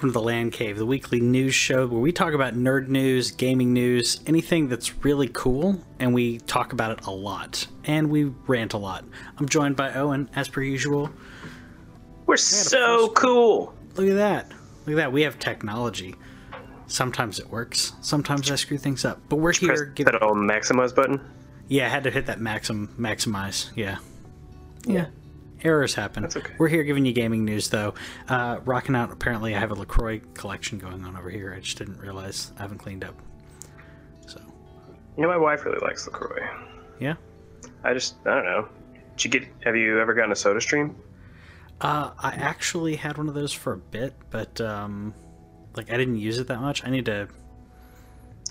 Welcome to the Land Cave, the weekly news show where we talk about nerd news, gaming news, anything that's really cool, and we talk about it a lot. And we rant a lot. I'm joined by Owen, as per usual. We're so cool. Look at that. Look at that. We have technology. Sometimes it works. Sometimes I screw things up. But we're Press here. Give, that old maximize button. yeah, I had to hit that maxim maximize. Yeah. Yeah. Errors happen. That's okay. We're here giving you gaming news, though. Uh, rocking out. Apparently, I have a Lacroix collection going on over here. I just didn't realize. I haven't cleaned up. So, You know, my wife really likes Lacroix. yeah. I just, I don't know. Did you get? Have you ever gotten a Soda Stream? Uh, I actually had one of those for a bit, but um, like I didn't use it that much. I need to.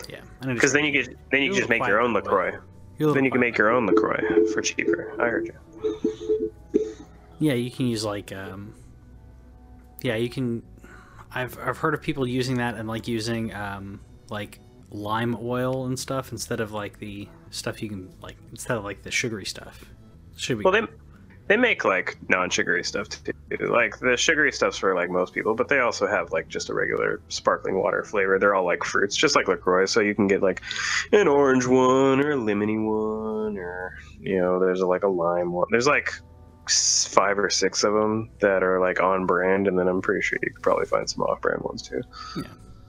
Yeah, I need to. Because then you get, then you You're just make your own by the way. Lacroix. You're a little Then you can make your own Lacroix for cheaper. I heard you. Yeah, you can use like um. Yeah, you can. I've I've heard of people using that and like using um like lime oil and stuff instead of like the stuff you can like instead of like the sugary stuff. Should be Well, they they make like non-sugary stuff too. Like the sugary stuff's for like most people, but they also have like just a regular sparkling water flavor. They're all like fruits, just like Lacroix. So you can get like an orange one or a lemony one, or you know, there's a, like a lime one. There's like five or six of them that are like on brand, and then I'm pretty sure you could probably find some off-brand ones too. Yeah,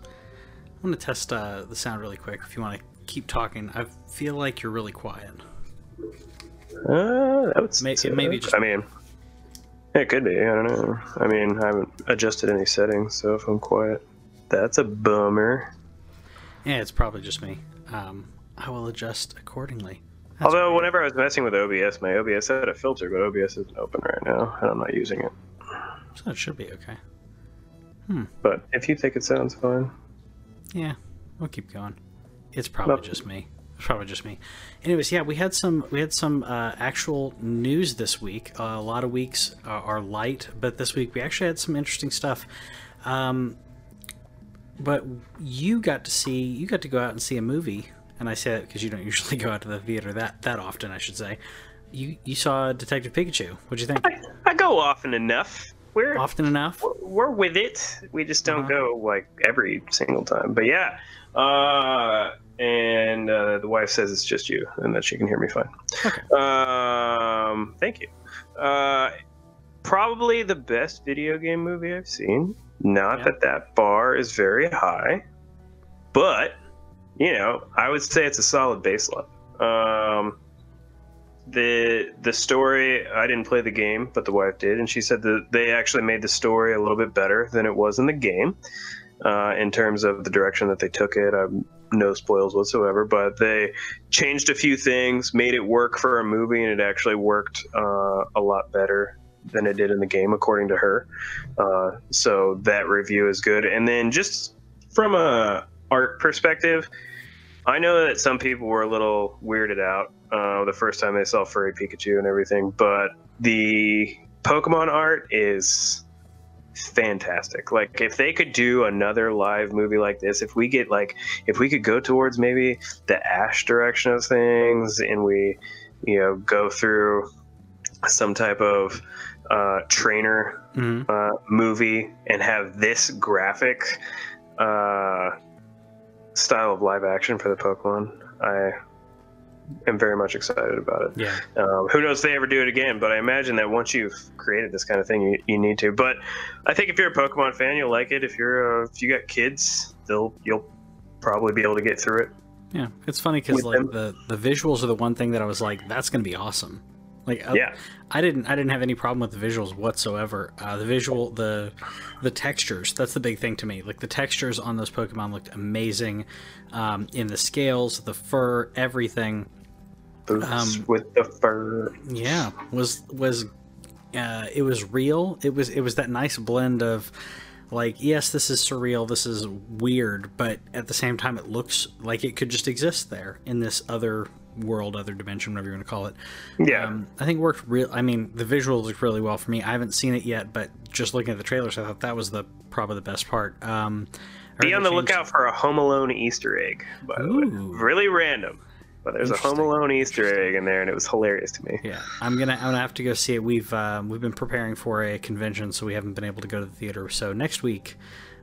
I'm gonna test uh, the sound really quick. If you want to keep talking, I feel like you're really quiet. Uh, that would May- maybe just- I mean, it could be. I don't know. I mean, I haven't adjusted any settings, so if I'm quiet, that's a bummer. Yeah, it's probably just me. Um, I will adjust accordingly. That's Although, weird. whenever I was messing with OBS, my OBS had a filter, but OBS isn't open right now, and I'm not using it. so it should be okay. But if you think it sounds fine, Yeah, we'll keep going. It's probably Well- just me. It's probably just me. Anyways, yeah, we had some we had some uh, actual news this week. Uh, a lot of weeks are, are light, but this week we actually had some interesting stuff. Um, but you got to see you got to go out and see a movie, and I say that because you don't usually go out to the theater that that often. I should say. You you saw Detective Pikachu. What'd you think? I, I go often enough. We're Often enough. we're with it. We just don't Uh-huh. go like every single time. But yeah, uh, and uh, the wife says it's just you, and that she can hear me fine. Okay. Um, thank you. Uh, probably the best video game movie I've seen. Not Yeah. that that bar is very high, but you know, I would say it's a solid baseline. Um, the the story I didn't play the game, but the wife did, and she said that they actually made the story a little bit better than it was in the game, uh, in terms of the direction that they took it. Um, no spoils whatsoever, but they changed a few things, made it work for a movie, and it actually worked uh, a lot better than it did in the game, according to her. Uh, so that review is good. And then just from a art perspective, I know that some people were a little weirded out uh, the first time they saw furry Pikachu and everything, but the Pokemon art is fantastic. Like if they could do another live movie like this, if we get like if we could go towards maybe the Ash direction of things and we you know go through some type of uh, trainer hmm uh, movie and have this graphic uh, style of live action for the Pokemon, I am very much excited about it. Yeah. Um, who knows if they ever do it again? But I imagine that once you've created this kind of thing, you, you need to. But I think if you're a Pokemon fan, you'll like it. If you're uh, if you got kids, they'll you'll probably be able to get through it. Yeah, it's funny because like them. the the visuals are the one thing that I was like, that's gonna be awesome. Like, uh, Yeah. I didn't I didn't have any problem with the visuals whatsoever. Uh, the visual the the textures that's the big thing to me. Like the textures on those Pokemon looked amazing, um, in the scales, the fur, everything. Um, with the fur. Yeah, was was uh, it was real. It was it was that nice blend of like yes, this is surreal, this is weird, but at the same time, it looks like it could just exist there in this other world, other dimension, whatever you want to call it. Yeah. Um, I think it worked real. I mean, the visuals look really well for me. I haven't seen it yet, but just looking at the trailers, I thought that was the probably the best part. Um, Be on the changed- lookout for a Home Alone Easter egg. By the way, really random. But there's a Home Alone Easter egg in there, and it was hilarious to me. Yeah, I'm gonna I'm gonna have to go see it. We've um, we've been preparing for a convention, so we haven't been able to go to the theater. So next week,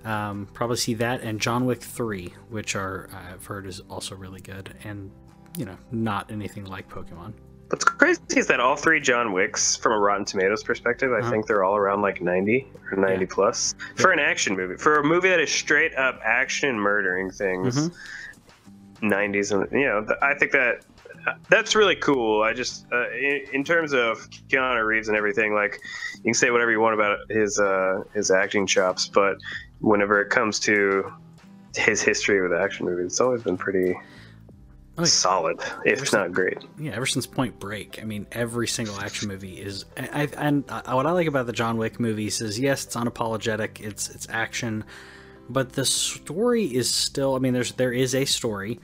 um, probably see that and John Wick Three, which are I've heard is also really good, and you know not anything like Pokemon. What's crazy is that all three John Wicks, from a Rotten Tomatoes perspective, I uh-huh. think they're all around like 90 or 90 yeah. plus for yeah. an action movie. For a movie that is straight up action murdering things, mm-hmm. 90s, and you know, I think that that's really cool. I just, uh, in, in, terms of Keanu Reeves and everything, like you can say whatever you want about his uh, his acting chops, but whenever it comes to his history with action movies, it's always been pretty yeah. solid, if ever not great. Yeah, ever since Point Break, I mean, every single action movie is. I, and what I like about the John Wick movies is yes, it's unapologetic, it's it's action, but the story is still. I mean, there's there is a story,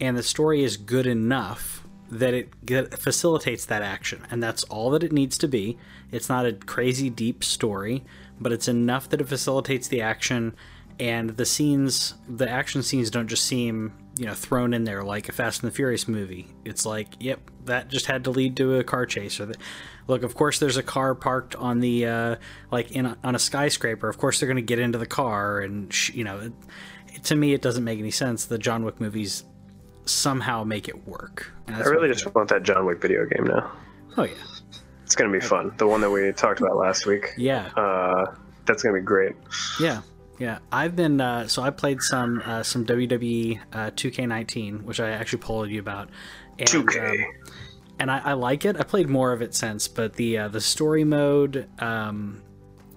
and the story is good enough that it get, facilitates that action, and that's all that it needs to be. It's not a crazy deep story, but it's enough that it facilitates the action and the scenes the action scenes don't just seem you know thrown in there like a fast and the furious movie. It's like yep that just had to lead to a car chase. Or the, look of course there's a car parked on the uh, like in a, on a skyscraper. Of course they're going to get into the car and sh- you know it, to me it doesn't make any sense. The john wick movies somehow make it work. I really just want that john wick video game now. Oh yeah. It's going to be fun. The one that we talked about last week. Yeah. Uh, that's going to be great. Yeah yeah, I've been uh, so I played some uh, some WWE uh, 2K19, which I actually told you about. And, 2K. Um, and I, I, like it. I played more of it since, but the uh, the story mode, um,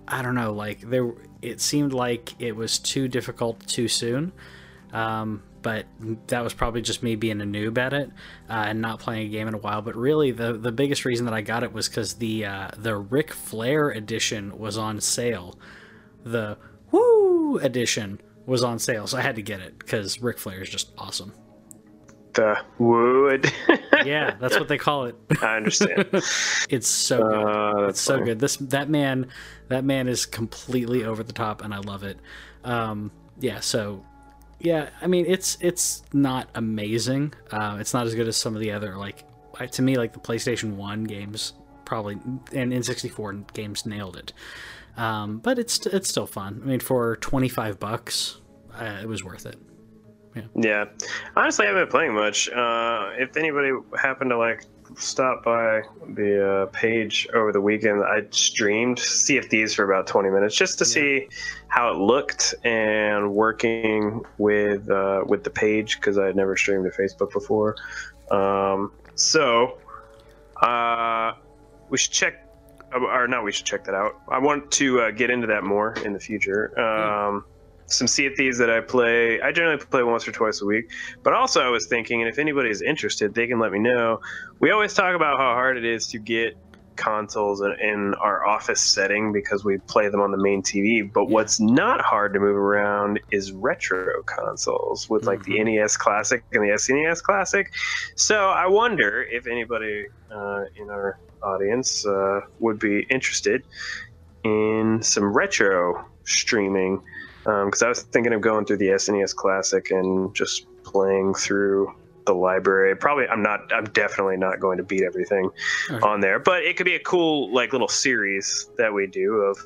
I don't know. Like there, it seemed like it was too difficult too soon. Um, but that was probably just me being a noob at it uh, and not playing a game in a while. But really, the the biggest reason that I got it was because the uh, the Ric Flair edition was on sale. The Woo edition was on sale, so I had to get it because Ric Flair is just awesome. The wood. yeah, that's what they call it. I understand. it's so good. Uh, it's so good. This that man, that man is completely over the top, and I love it. Um, yeah, so yeah, I mean it's it's not amazing. Uh, it's not as good as some of the other like to me like the PlayStation One games probably and N64 games nailed it. Um, but it's it's still fun. I mean, for twenty five bucks, uh, it was worth it. Yeah. Yeah. Honestly, I haven't been playing much. Uh, if anybody happened to like stop by the uh, page over the weekend, I streamed Sea of Thieves for about 20 minutes just to yeah. see how it looked and working with uh, with the page because I had never streamed to Facebook before. Um, so uh, we should check or no, we should check that out. I want to uh, get into that more in the future. Um, some Sea of Thieves that I play, I generally play once or twice a week. But also, I was thinking, and if anybody is interested, they can let me know. We always talk about how hard it is to get consoles in, our office setting because we play them on the main TV. But yeah. what's not hard to move around is retro consoles with like mm-hmm. the NES Classic and the SNES Classic. So I wonder if anybody uh, in our audience uh, would be interested in some retro streaming because um, I was thinking of going through the SNES Classic and just playing through the library. Probably, I'm not. I'm definitely not going to beat everything okay. on there, but it could be a cool like little series that we do of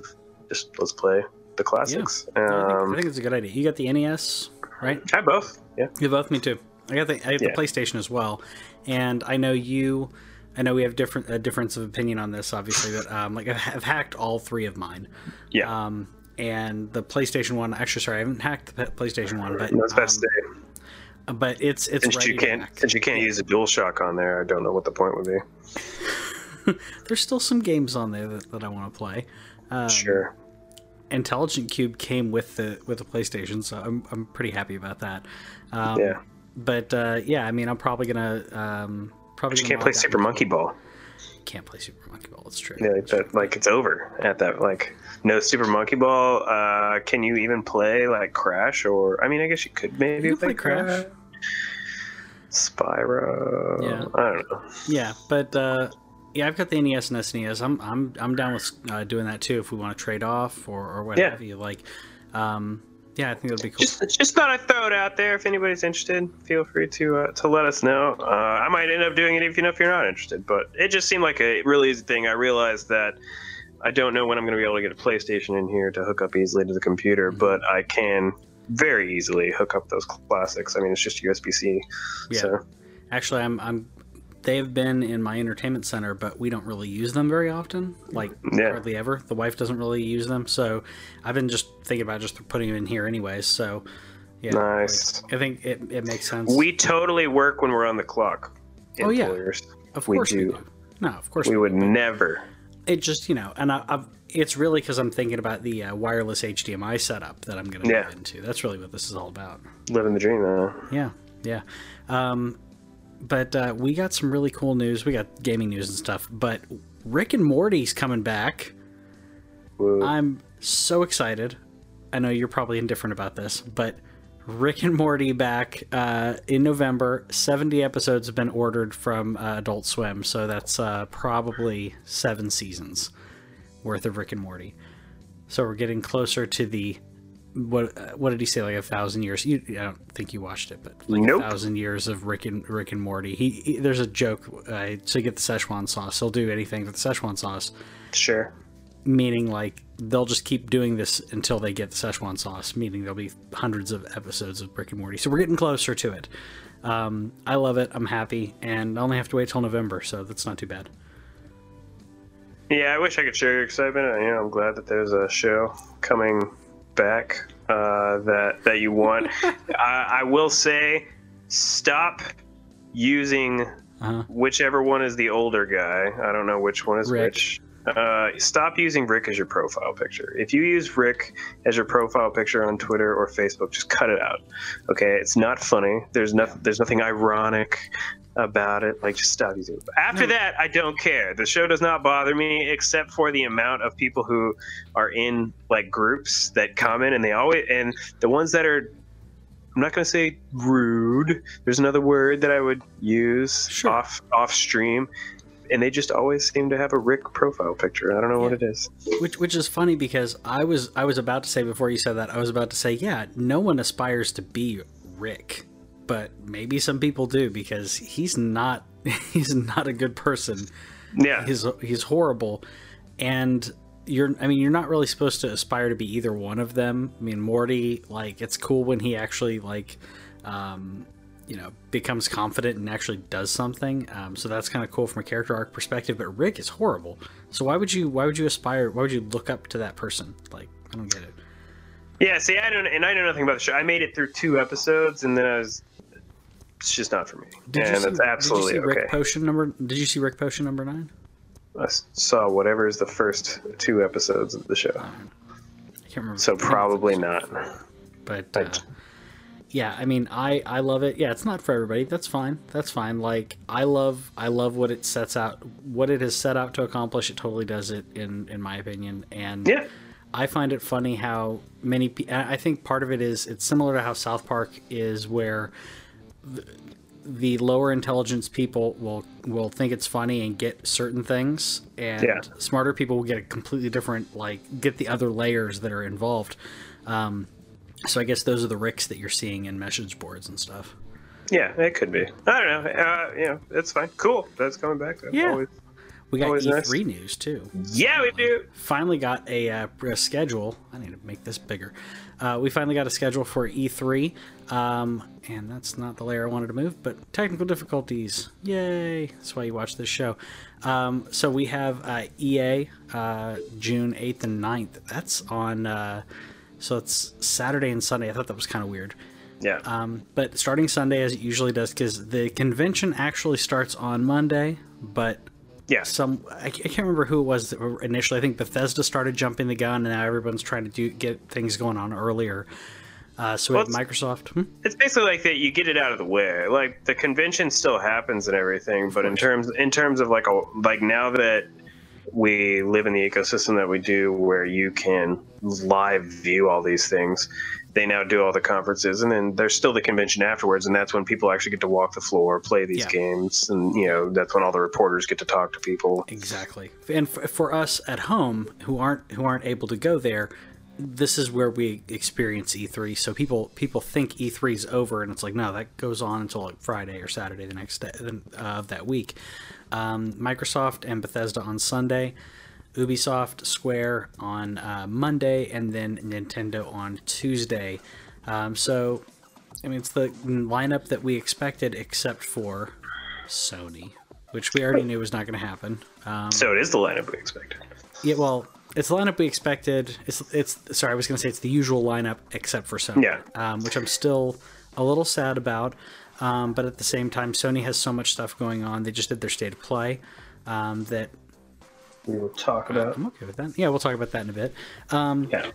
just let's play the classics. Yeah. Um, I, think, I, think, it's a good idea. You got the NES, right? I have both. Yeah, you both. Me too. I got the I have yeah. the PlayStation as well, and I know you I know we have different a difference of opinion on this, obviously, but um, like I've hacked all three of mine. Yeah. Um, and the PlayStation One, actually, sorry, I haven't hacked the PlayStation One, but that's best um, day. But it's it's since you can't since you can't use a DualShock on there. I don't know what the point would be. There's still some games on there that, that I want to play. Um, sure. Intelligent Qube came with the with the PlayStation, so I'm I'm pretty happy about that. Um, yeah. But uh, yeah, I mean, I'm probably gonna um, Probably but you can't play Super Monkey Ball. Can't play Super Monkey Ball. It's true. Yeah, like, that, like it's over at that. Like no Super Monkey Ball. Uh, can you even play like Crash or? I mean, I guess you could maybe you play, play Crash. Crash. Spyro. Yeah. I don't know. Yeah, but uh, yeah, I've got the NES and SNES. I'm I'm I'm down with uh, doing that too if we want to trade off or or what yeah. have you. Like, um, Yeah, I think that'd be cool. Just, just thought I'd throw it out there. If anybody's interested, feel free to uh, to let us know. Uh, I might end up doing it if you know if you're not interested. But it just seemed like a really easy thing. I realized that I don't know when I'm going to be able to get a PlayStation in here to hook up easily to the computer, Mhm. but I can very easily hook up those classics. I mean, it's just USB C. Yeah. So Actually, I'm I'm they've been in my entertainment center, but we don't really use them very often. Like Yeah. hardly ever. The wife doesn't really use them, so I've been just thinking about just putting them in here anyways. So yeah, Nice. like, I think it, it makes sense. we totally work when we're on the clock. Oh, yeah. Of course we do. do. No, of course We we would do, never. It just you know, and I, I've it's really because I'm thinking about the uh, wireless HDMI setup that I'm going to Yeah. get into. That's really what this is all about. Living the dream, though. Yeah, yeah. Um, but uh, we got some really cool news. We got gaming news and stuff. But Rick and Morty's coming back. Woo. I'm so excited. I know you're probably indifferent about this, but Rick and Morty back uh, in November. 70 episodes have been ordered from uh, Adult Swim, so that's uh, probably seven seasons worth of Rick and Morty. So we're getting closer to the what? What did he say? Like a thousand years? You, I don't think you watched it, but like Nope. a thousand years of Rick and Rick and Morty. He, he there's a joke uh, to get the Szechuan sauce. He'll do anything for the Szechuan sauce Sure. meaning like they'll just keep doing this until they get the Szechuan sauce, meaning there'll be hundreds of episodes of Rick and Morty. So we're getting closer to it. Um, I love it. I'm happy, and I only have to wait till November, so that's not too bad. Yeah, I wish I could share your excitement. You know, I'm glad that there's a show coming back uh, that that you want. I, I will say, stop using Uh-huh. whichever one is the older guy. I don't know which one is Rick. which. Uh, stop using Rick as your profile picture. If you use Rick as your profile picture on Twitter or Facebook, just cut it out. Okay, it's not funny. There's nothing. There's nothing ironic about it. Like, just stop using it. After No. that, I don't care. The show does not bother me, except for the amount of people who are in like groups that comment, and they always and the ones that are. I'm not going to say rude. There's another word that I would use Sure. off off stream, and they just always seem to have a Rick profile picture. I don't know what it is. Which which is funny because I was I was about to say before you said that I was about to say yeah no one aspires to be Rick, but maybe some people do because he's not he's not a good person. Yeah, he's he's horrible and you're i mean you're not really supposed to aspire to be either one of them i mean morty like it's cool when he actually like um you know becomes confident and actually does something um, so that's kind of cool from a character arc perspective but rick is horrible so why would you why would you aspire why would you look up to that person like i don't get it yeah. See, I don't, and I know nothing about the show. I made it through two episodes, and then I was. It's just not for me, did and you see, that's absolutely did you see okay. rick potion number did you see rick potion number nine I saw whatever is the first two episodes of the show, i can't remember so probably not. but I- uh, yeah i mean i i love it. Yeah it's not for everybody. That's fine. That's fine. Like i love i love what it sets out what it has set out to accomplish. It totally does it in in my opinion. And Yeah, i find it funny how many i think part of it is it's similar to how south park is where the, the lower intelligence people will will think it's funny and get certain things and Yeah. smarter people will get a completely different like get the other layers that are involved. Um, so I guess those are the ricks that you're seeing in message boards and stuff. yeah, it could be. I don't know. Uh, you know, it's fine. Cool. That's coming back. Yeah. always- We got Always E3 nice. news too. Yeah, we do. Finally got a, uh, a schedule. I need to make this bigger. Uh, we finally got a schedule for E3, um, and that's not the layer I wanted to move, but technical difficulties. Yay! That's why you watch this show. Um, so we have uh, EA uh, June 8th and 9th. That's on. So it's Saturday and Sunday. I thought that was kind of weird. Yeah. Um, but starting Sunday as it usually does, because the convention actually starts on Monday, but yeah. some I, I can't remember who it was initially. I think Bethesda started jumping the gun, and now everyone's trying to do get things going on earlier. Uh, so Well, Microsoft. Hmm? it's basically like that you get it out of the way like the convention still happens and everything but in terms in terms of like a like now that we live in the ecosystem that we do where you can live view all these things they now do all the conferences and then there's still the convention afterwards and that's when people actually get to walk the floor play these Yeah. games and you know that's when all the reporters get to talk to people Exactly. And for, for us at home who aren't who aren't able to go there, this is where we experience E3. So people people think E3 is over, and it's like no, that goes on until like Friday or Saturday the next day uh, of that week. Um, Microsoft and Bethesda on Sunday, Ubisoft, Square on uh, Monday, and then Nintendo on Tuesday. Um, so, I mean, it's the lineup that we expected, except for Sony, which we already knew was not going to happen. Um, so it is the lineup we expected. Yeah, well, it's the lineup we expected. It's it's sorry, I was going to say it's the usual lineup except for Sony. Yeah. Um, which I'm still a little sad about. Um, but at the same time, Sony has so much stuff going on. They just did their state of play um, that we will talk about. I'm okay with that. Yeah, we'll talk about that in a bit. Um, yeah.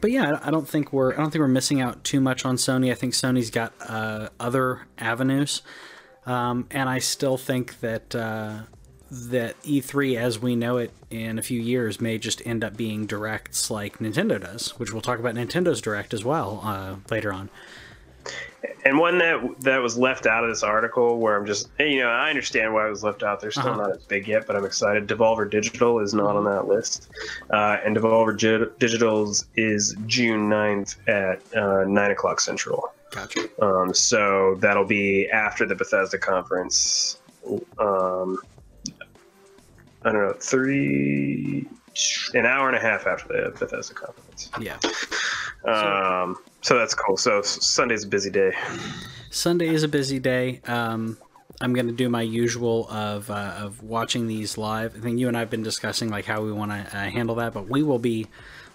But yeah, I don't think we're I don't think we're missing out too much on Sony. I think Sony's got uh, other avenues, um, and I still think that uh, that E3 as we know it in a few years may just end up being directs like Nintendo does, which we'll talk about Nintendo's direct as well uh, later on. And one that that was left out of this article, where I'm just, you know, I understand why it was left out. They're still uh-huh. not as big yet, but I'm excited. Devolver Digital is not on that list, uh, and Devolver G- Digital's is June 9th at uh, nine o'clock Central. Gotcha. Um, so that'll be after the Bethesda conference. Um, I don't know, three, an hour and a half after the Bethesda conference. Yeah. Um, so that's cool. So Sunday's a busy day. Sunday is a busy day. Um, I'm going to do my usual of uh, of watching these live. I think you and I have been discussing like how we want to uh, handle that, but we will be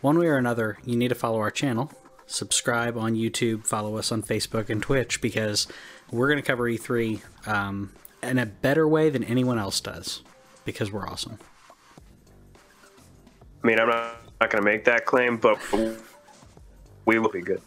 one way or another. You need to follow our channel, subscribe on YouTube, follow us on Facebook and Twitch because we're going to cover E3 um, in a better way than anyone else does because we're awesome. I mean, I'm not, not going to make that claim, but we will be good.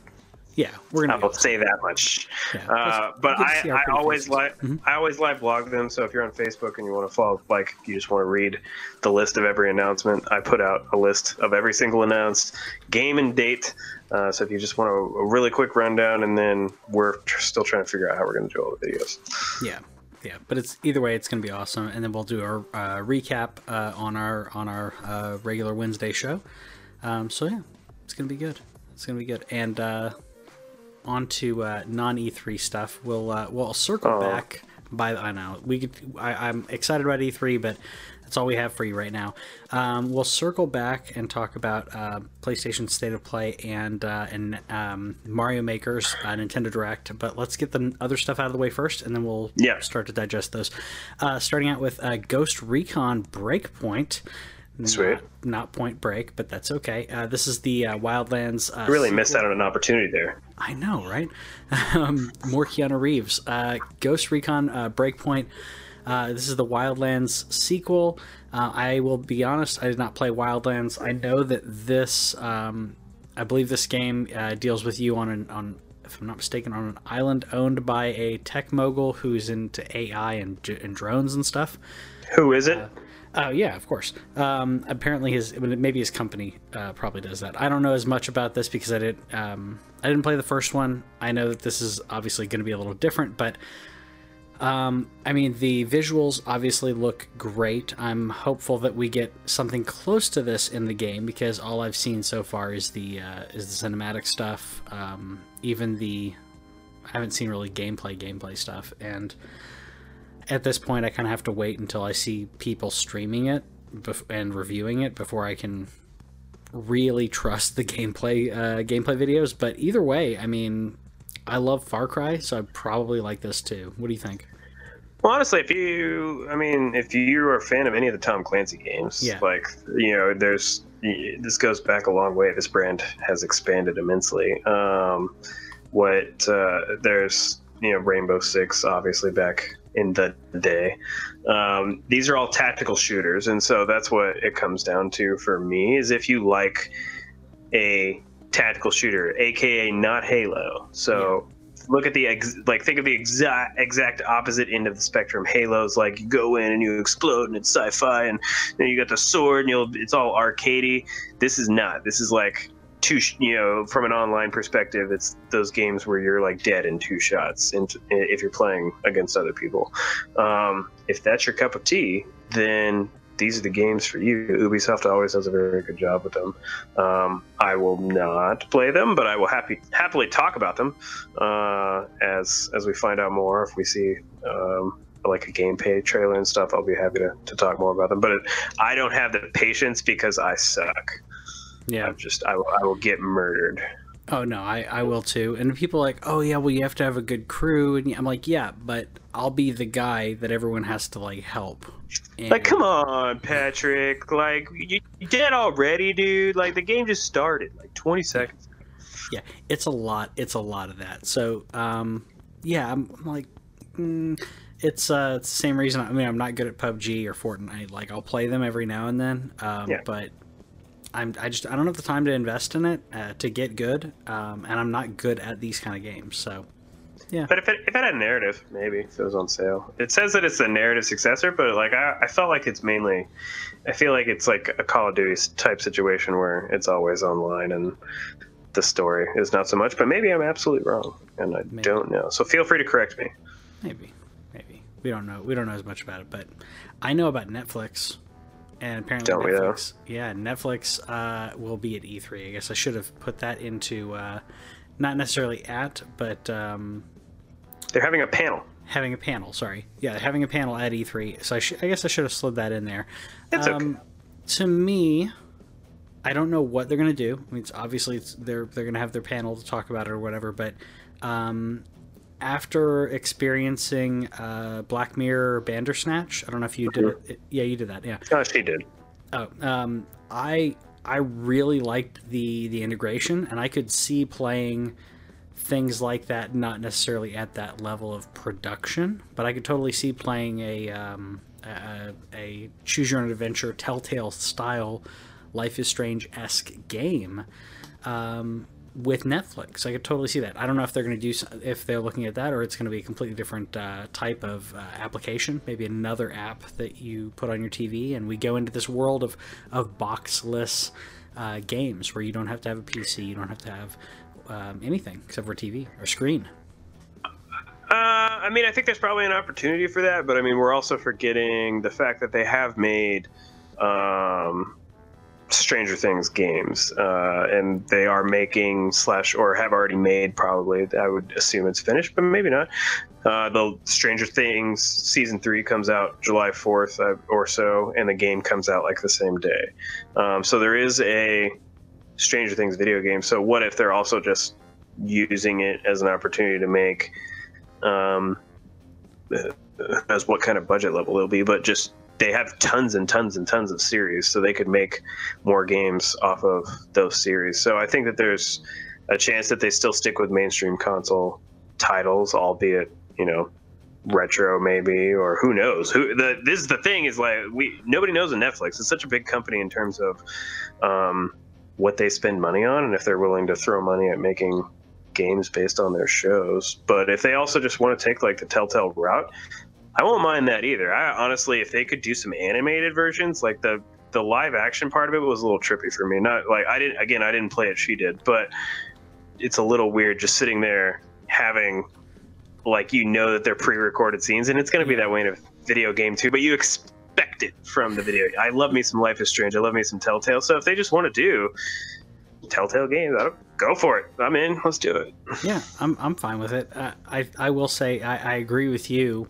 Yeah, we're gonna. I'll say that much. Yeah. Uh, but I, I always like mm-hmm. I always live blog them. So if you're on Facebook and you want to follow, like you just want to read the list of every announcement, I put out a list of every single announced game and date. Uh, so if you just want a, a, really quick rundown, and then we're still trying to figure out how we're going to do all the videos. Yeah, yeah. But it's either way, it's going to be awesome, and then we'll do our uh, recap uh, on our on our uh, regular Wednesday show. Um, so yeah, it's going to be good. It's going to be good, and uh, on to uh, non E3 stuff. We'll uh, we'll circle oh. back by I know we could, I, am excited about E3, but that's all we have for you right now. Um, we'll circle back and talk about uh, PlayStation State of Play and uh, and um, Mario Maker's uh, Nintendo Direct. But let's get the other stuff out of the way first, and then we'll yeah. start to digest those. Uh, starting out with uh, Ghost Recon Breakpoint. Sweet. Not, not, Point Break, but that's okay. Uh, this is the uh, Wildlands. Uh, really sequel. missed out on an opportunity there. I know, right? um, more Keanu Reeves. Uh, Ghost Recon uh, Breakpoint. Uh, this is the Wildlands sequel. Uh, I will be honest, I did not play Wildlands. I know that this, um, I believe this game deals with you on an, on, if I'm not mistaken, on an island owned by a tech mogul who's into AI and, and drones and stuff. Who is it? Oh yeah, of course. Um, apparently, his maybe his company uh, probably does that. I don't know as much about this because I didn't um, I didn't play the first one. I know that this is obviously going to be a little different, but um, I mean the visuals obviously look great. I'm hopeful that we get something close to this in the game because all I've seen so far is the uh, is the cinematic stuff. Um, even the I haven't seen really gameplay gameplay stuff and at this point, I kind of have to wait until I see people streaming it bef- and reviewing it before I can really trust the gameplay uh, gameplay videos. But either way, I mean, I love Far Cry, so I probably like this too. What do you think? Well, honestly, if you, I mean, if you are a fan of any of the Tom Clancy games, yeah. like you know, there's this goes back a long way. This brand has expanded immensely. Um, what uh, there's you know Rainbow Six, obviously back in the day. Um, these are all tactical shooters, and so that's what it comes down to for me. Is if you like a tactical shooter, aka not Halo. So yeah. look at the ex- like think of the exact exact opposite end of the spectrum. Halo's like you go in and you explode and it's sci-fi, and then you got the sword and you'll it's all arcadey. This is not. This is like two you know from an online perspective it's those games where you're like dead in two shots and if you're playing against other people um, if that's your cup of tea then these are the games for you. Ubisoft always does a very good job with them. Um, I will not play them, but I will happy happily talk about them uh, as as we find out more. If we see um, like a gameplay trailer and stuff, I'll be happy to, to talk more about them. But it, I don't have the patience because I suck. Yeah, I'm just I will, I will get murdered. Oh no, I, I will too. And people are like, oh yeah, well you have to have a good crew, and I'm like, yeah, but I'll be the guy that everyone has to like help. And... Like, come on, Patrick. Like, you, you dead already, dude. Like, the game just started. Like, 20 seconds. Yeah, it's a lot. It's a lot of that. So, um, yeah, I'm, I'm like, mm, it's uh, it's the same reason. I mean, I'm not good at PUBG or Fortnite. Like, I'll play them every now and then. Um, yeah. But I'm I just I don't have the time to invest in it uh, to get good, um, and I'm not good at these kind of games. So, yeah. But if it, if it had a narrative, maybe if it was on sale, it says that it's a narrative successor. But like I, I felt like it's mainly, I feel like it's like a Call of Duty type situation where it's always online and the story is not so much. But maybe I'm absolutely wrong, and I maybe. don't know. So feel free to correct me. Maybe, maybe we don't know. We don't know as much about it, but I know about Netflix and apparently Don't Netflix, yeah, Netflix uh, will be at E3. I guess I should have put that into uh, not necessarily at, but um, they're having a panel. Having a panel, sorry, yeah, having a panel at E3. So I, sh- I guess I should have slid that in there. It's um, okay. To me, I don't know what they're gonna do. I mean, it's obviously it's, they're they're gonna have their panel to talk about it or whatever, but um, after experiencing uh, Black Mirror Bandersnatch, I don't know if you did mm-hmm. it. Yeah, you did that. Yeah. She did. Oh, um, I I really liked the the integration, and I could see playing things like that, not necessarily at that level of production, but I could totally see playing a um, a, a choose your own adventure, Telltale style, Life is Strange esque game. Um, with Netflix. I could totally see that. I don't know if they're going to do if they're looking at that or it's going to be a completely different uh, type of uh, application. Maybe another app that you put on your TV, and we go into this world of of boxless uh, games where you don't have to have a PC, you don't have to have um, anything except for TV or screen. Uh, I mean, I think there's probably an opportunity for that, but I mean, we're also forgetting the fact that they have made um, Stranger Things games, uh, and they are making slash or have already made probably. I would assume it's finished, but maybe not. Uh, the Stranger Things season three comes out July fourth uh, or so, and the game comes out like the same day. Um, so there is a Stranger Things video game. So what if they're also just using it as an opportunity to make? Um, as what kind of budget level it'll be, but just they have tons and tons and tons of series, so they could make more games off of those series. So I think that there's a chance that they still stick with mainstream console titles, albeit you know retro maybe or who knows? Who the this is the thing is like we nobody knows in netflix. It's such a big company in terms of um, what they spend money on and if they're willing to throw money at making games based on their shows. But if they also just want to take like the telltale route I won't mind that either. I honestly, if they could do some animated versions, like the the live action part of it was a little trippy for me. Not like I didn't again, I didn't play it. She did, but it's a little weird just sitting there having like you know that they're pre-recorded scenes, and it's going to be that way in a video game too. But you expect it from the video. I love me some Life is Strange. I love me some Telltale. So if they just want to do Telltale games, I don't go for it. I'm in. Let's do it. Yeah, I'm I'm fine with it. Uh, I I will say I, I agree with you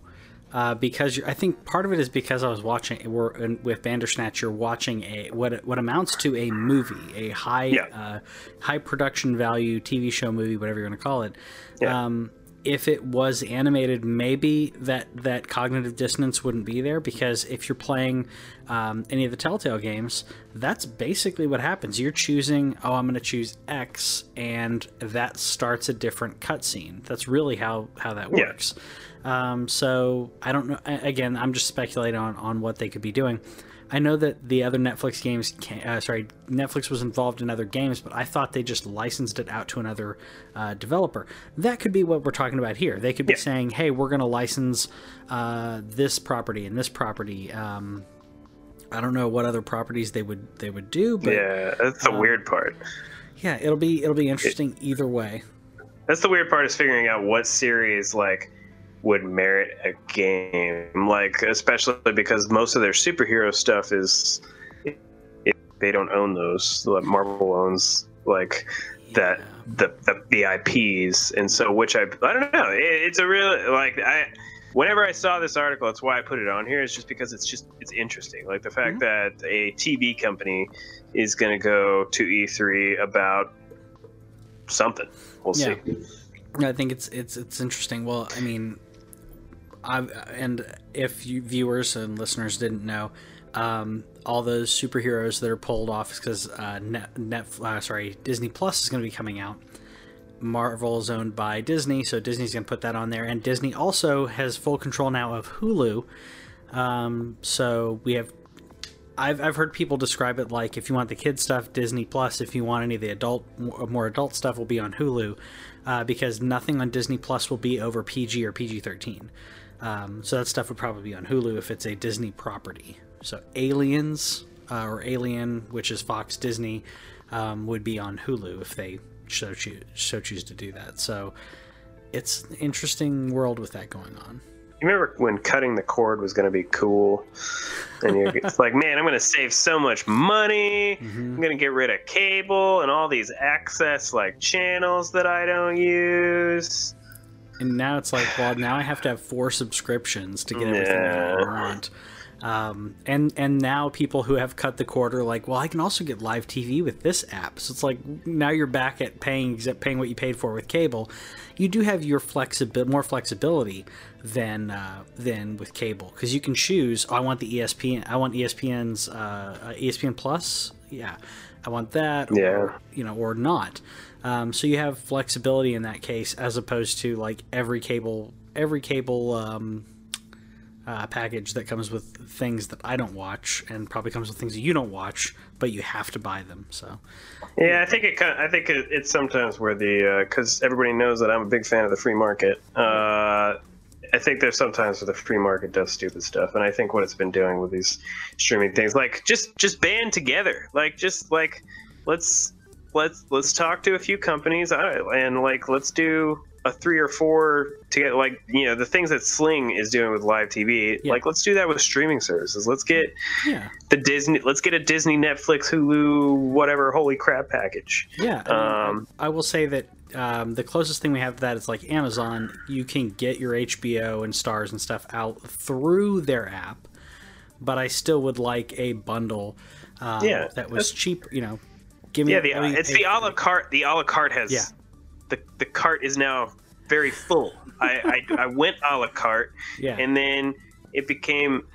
uh, because I think part of it is because I was watching we're, with Bandersnatch. You're watching a what what amounts to a movie, a high yeah. uh, high production value TV show movie, whatever you want to call it. Yeah. Um, if it was animated, maybe that that cognitive dissonance wouldn't be there because if you're playing um, any of the Telltale games, that's basically what happens. You're choosing, oh, I'm going to choose X, and that starts a different cutscene. That's really how how that works. Yeah. Um, so I don't know. Again, I'm just speculating on, on what they could be doing. I know that the other Netflix games, uh, sorry, Netflix was involved in other games, but I thought they just licensed it out to another uh, developer. That could be what we're talking about here. They could be yeah. saying, "Hey, we're going to license uh, this property and this property." Um, I don't know what other properties they would they would do, but yeah, that's the um, weird part. Yeah, it'll be it'll be interesting it, either way. That's the weird part is figuring out what series like would merit a game. Like especially because most of their superhero stuff is they don't own those. Like Marvel owns like that the, the the IPs, and so which I I don't know. It, it's a real like I. Whenever I saw this article, that's why I put it on here. Is just because it's just it's interesting. Like the fact mm-hmm. that a TV company is going to go to E3 about something. We'll yeah. see. I think it's it's it's interesting. Well, I mean, I and if you viewers and listeners didn't know, um, all those superheroes that are pulled off because uh, net, net uh, sorry Disney Plus is going to be coming out. Marvel is owned by Disney, so Disney's going to put that on there, and Disney also has full control now of Hulu. Um, so we have. I've, I've heard people describe it like if you want the kid stuff, Disney Plus. If you want any of the adult, more adult stuff, will be on Hulu, uh, because nothing on Disney Plus will be over PG or PG thirteen. Um, so that stuff would probably be on Hulu if it's a Disney property. So Aliens uh, or Alien, which is Fox Disney, um, would be on Hulu if they so choose, so choose to do that. So it's an interesting world with that going on. You remember when cutting the cord was going to be cool? And you're it's like, man, I'm going to save so much money. Mm-hmm. I'm going to get rid of cable and all these access like channels that I don't use. And now it's like, well, now I have to have four subscriptions to get everything yeah. I want. Um, and and now people who have cut the cord are like, well, I can also get live TV with this app. So it's like now you're back at paying paying what you paid for with cable. You do have your flexibility, more flexibility than uh, than with cable because you can choose. Oh, I want the ESPN. I want ESPN's uh, uh ESPN Plus. Yeah, I want that. Yeah. Or, you know, or not. Um, so you have flexibility in that case, as opposed to like every cable every cable um, uh, package that comes with things that I don't watch, and probably comes with things that you don't watch, but you have to buy them. So, yeah, I think it. I think it, it's sometimes where the because uh, everybody knows that I'm a big fan of the free market. Uh, I think there's sometimes where the free market does stupid stuff, and I think what it's been doing with these streaming things, like just just band together, like just like let's let's let's talk to a few companies and like let's do a three or four to get like you know the things that Sling is doing with live TV. Yeah. Like let's do that with streaming services. Let's get yeah. the Disney. Let's get a Disney, Netflix, Hulu, whatever holy crap package. Yeah. Um, I, I will say that um, the closest thing we have to that is like Amazon. You can get your HBO and Starz and stuff out through their app, but I still would like a bundle. Um, yeah, that was cheap. You know, give me. Yeah, the, it's the a la carte. The a la carte has yeah the the cart is now very full. I, I, I went a la carte, yeah. and then it became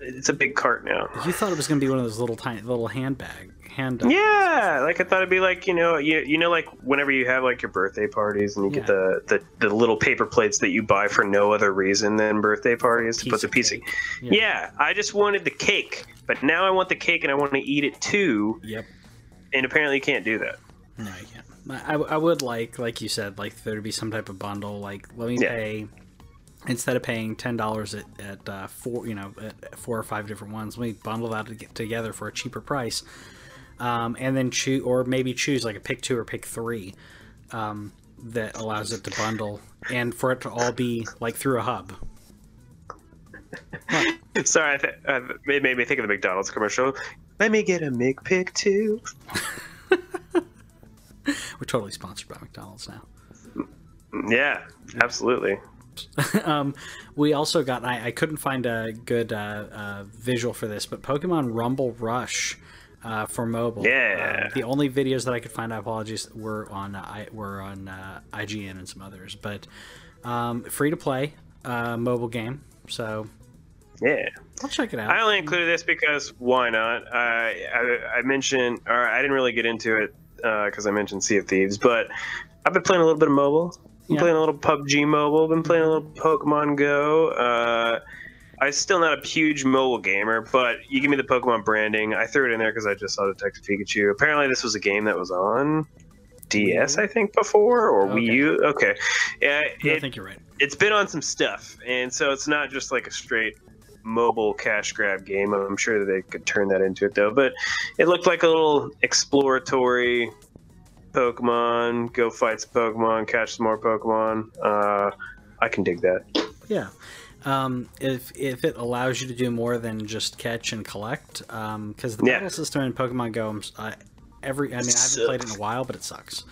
it's a big cart now. You thought it was going to be one of those little tiny little handbag hand. Yeah, like I thought it'd be like you know you you know like whenever you have like your birthday parties and you yeah. get the, the the little paper plates that you buy for no other reason than birthday parties to put the piece. Of, yeah. yeah, I just wanted the cake, but now I want the cake and I want to eat it too. Yep. And apparently you can't do that. No, you can't. I, I would like, like you said, like there to be some type of bundle. Like let me yeah. pay instead of paying ten dollars at, at uh, four, you know, at four or five different ones. Let me bundle that together for a cheaper price, um, and then choose, or maybe choose like a pick two or pick three um, that allows it to bundle, and for it to all be like through a hub. Sorry, th- uh, it made me think of the McDonald's commercial. Let me get a McPick too. We're totally sponsored by McDonald's now. Yeah, absolutely. um, we also got. I, I couldn't find a good uh, uh, visual for this, but Pokemon Rumble Rush uh, for mobile. Yeah. Uh, the only videos that I could find, I apologize, were on uh, I were on uh, IGN and some others, but um, free to play mobile game. So yeah, I'll check it out. I only included this because why not? I, I, I mentioned, or I didn't really get into it because uh, I mentioned Sea of Thieves, but I've been playing a little bit of mobile. Been yeah. playing a little PUBG Mobile. Been playing a little Pokemon Go. Uh, I'm still not a huge mobile gamer, but you give me the Pokemon branding. I threw it in there because I just saw Detective Pikachu. Apparently, this was a game that was on DS, I think, before or okay. Wii U. Okay, yeah, it, I think you're right. It's been on some stuff, and so it's not just like a straight mobile cash grab game. I'm sure that they could turn that into it though. But it looked like a little exploratory Pokemon. Go fight some Pokemon, catch some more Pokemon. Uh, I can dig that. Yeah. Um, if if it allows you to do more than just catch and collect, because the Yeah. battle system in Pokemon Go, I, every I mean I haven't played it in a while, but it sucks.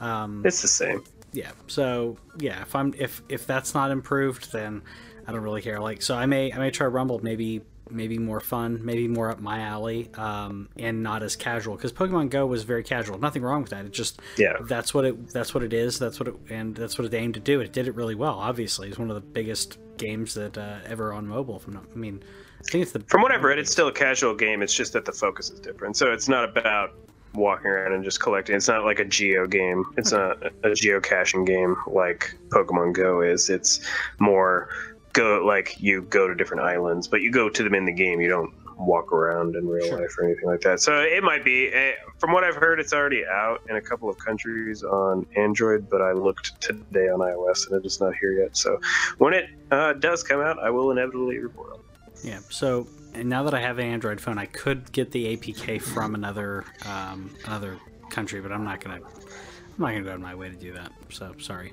Um, It's the same. yeah. So yeah, if I'm if if that's not improved, then I don't really care. Like so, I may I may try Rumble, maybe maybe more fun, maybe more up my alley, um, and not as casual. Because Pokemon Go was very casual. Nothing wrong with that. It just Yeah. that's what it that's what it is. That's what it and that's what it aimed to do. It did it really well. Obviously, it's one of the biggest games that uh, ever on mobile. Not, I mean, I think it's the From what I've read, it's still a casual game. It's just that the focus is different. So it's not about walking around and just collecting. It's not like a geo game. It's not a geocaching game like Pokemon Go is. It's more go like you go to different islands, but you go to them in the game. You don't walk around in real Sure. life or anything like that. So it might be. eh, From what I've heard, it's already out in a couple of countries on Android, but I looked today on iOS and it is not here yet. So when it uh, does come out, I will inevitably report on it. Yeah. So, and now that I have an Android phone, I could get the APK from another um, another country, but I'm not gonna I'm not gonna go out of my way to do that. So sorry.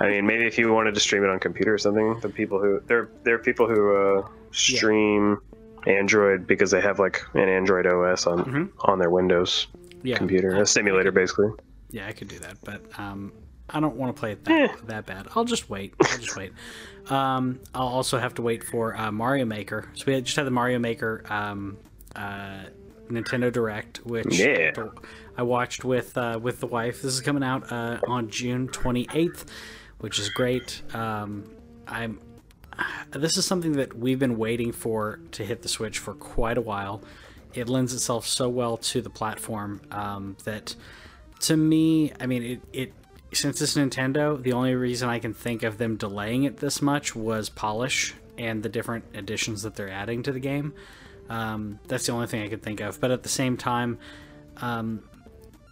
I mean, maybe if you wanted to stream it on computer or something, the people who there there are people who uh, stream Android because they have like an Android OS on Mhm. on their Windows Yeah. computer, I- a simulator basically. Yeah, I could do that, but um, I don't want to play it that, Eh. that bad. I'll just wait. I'll just wait. Um, I'll also have to wait for uh, Mario Maker. So we just had the Mario Maker um, uh, Nintendo Direct, which Yeah. I watched with uh, with the wife. This is coming out uh, on June 28th, which is great. Um, I'm. This is something that we've been waiting for to hit the Switch for quite a while. It lends itself so well to the platform um, that to me, I mean, it, it since it's Nintendo, the only reason I can think of them delaying it this much was polish and the different additions that they're adding to the game. Um, that's the only thing I could think of. But at the same time, um,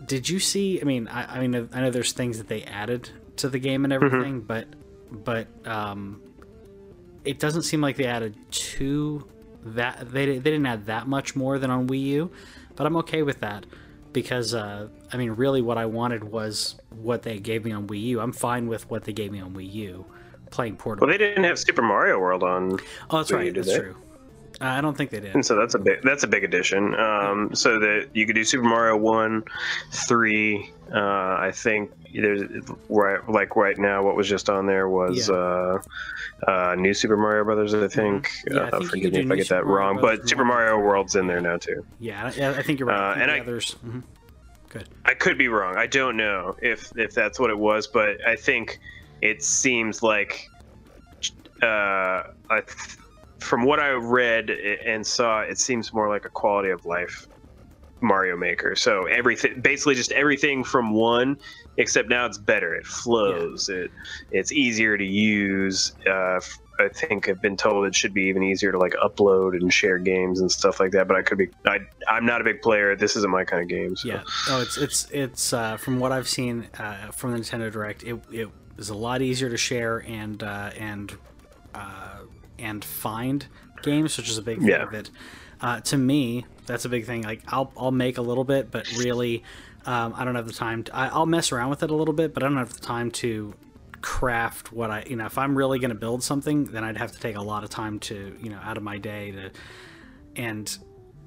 did you see? I mean, I, I mean, I know there's things that they added to the game and everything, but but um, it doesn't seem like they added too that they they didn't add that much more than on Wii U, but I'm okay with that because uh, I mean, really, what I wanted was what they gave me on Wii U. I'm fine with what they gave me on Wii U, playing portable. Well, they didn't have Super Mario World on, oh, that's Wii right, that's they? true. Uh, I don't think they did. and so that's a big that's a big addition. Um, so that you could do Super Mario one, three. Uh, I think there's right like right now what was just on there was Yeah. uh, uh, New Super Mario Brothers. I think. Yeah, I uh, think you forgive me if I get Super that Mario wrong, Brothers but Super. Mario World's in there now too. Yeah, I, I think you're right. Uh, and the I- others. mhm. Good. I could be wrong. I don't know if if that's what it was, but I think it seems like uh, I, from what I read and saw, it seems more like a quality of life Mario Maker. So everything, basically, just everything from one, except now it's better. It flows. It it's easier to use. Uh, I think I've been told it should be even easier to like upload and share games and stuff like that. But I could be. I I'm not a big player. This isn't my kind of game. So. Yeah. Oh, it's it's it's uh, from what I've seen uh, from the Nintendo Direct, it, it is a lot easier to share and uh, and uh, and find games, which is a big thing of it. uh, to me that's a big thing. Like I'll I'll make a little bit, but really um, I don't have the time. To, I, I'll mess around with it a little bit, but I don't have the time to craft what I you know if I'm really going to build something, then I'd have to take a lot of time to you know out of my day to and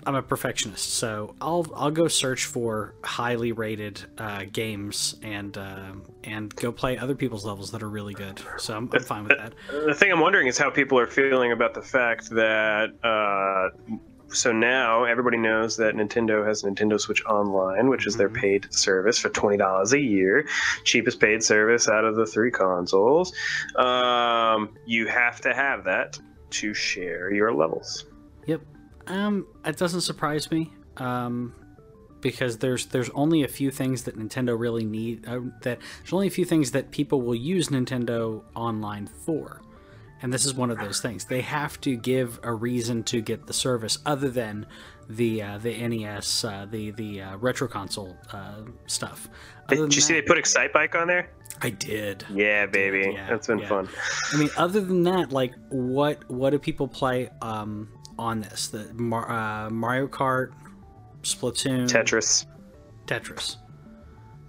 I'm a perfectionist, so I'll I'll go search for highly rated uh, games and uh, and go play other people's levels that are really good. So I'm, I'm fine with that. The thing I'm wondering is how people are feeling about the fact that. Uh, so now everybody knows that Nintendo has Nintendo Switch Online, which is their Mhm. paid service for twenty dollars a year, cheapest paid service out of the three consoles. Um, you have to have that to share your levels. Yep. Um, it doesn't surprise me. Um, because there's there's only a few things that Nintendo really need. Uh, that there's only a few things that people will use Nintendo Online for, and this is one of those things. They have to give a reason to get the service other than the uh, the NES, uh, the the uh, retro console uh, stuff. Other Did you see they that- put Excitebike on there? I did. Yeah, baby, yeah, that's been yeah. fun. I mean, other than that, like, what what do people play um, on this? The Mar- uh, Mario Kart, Splatoon, Tetris. Tetris.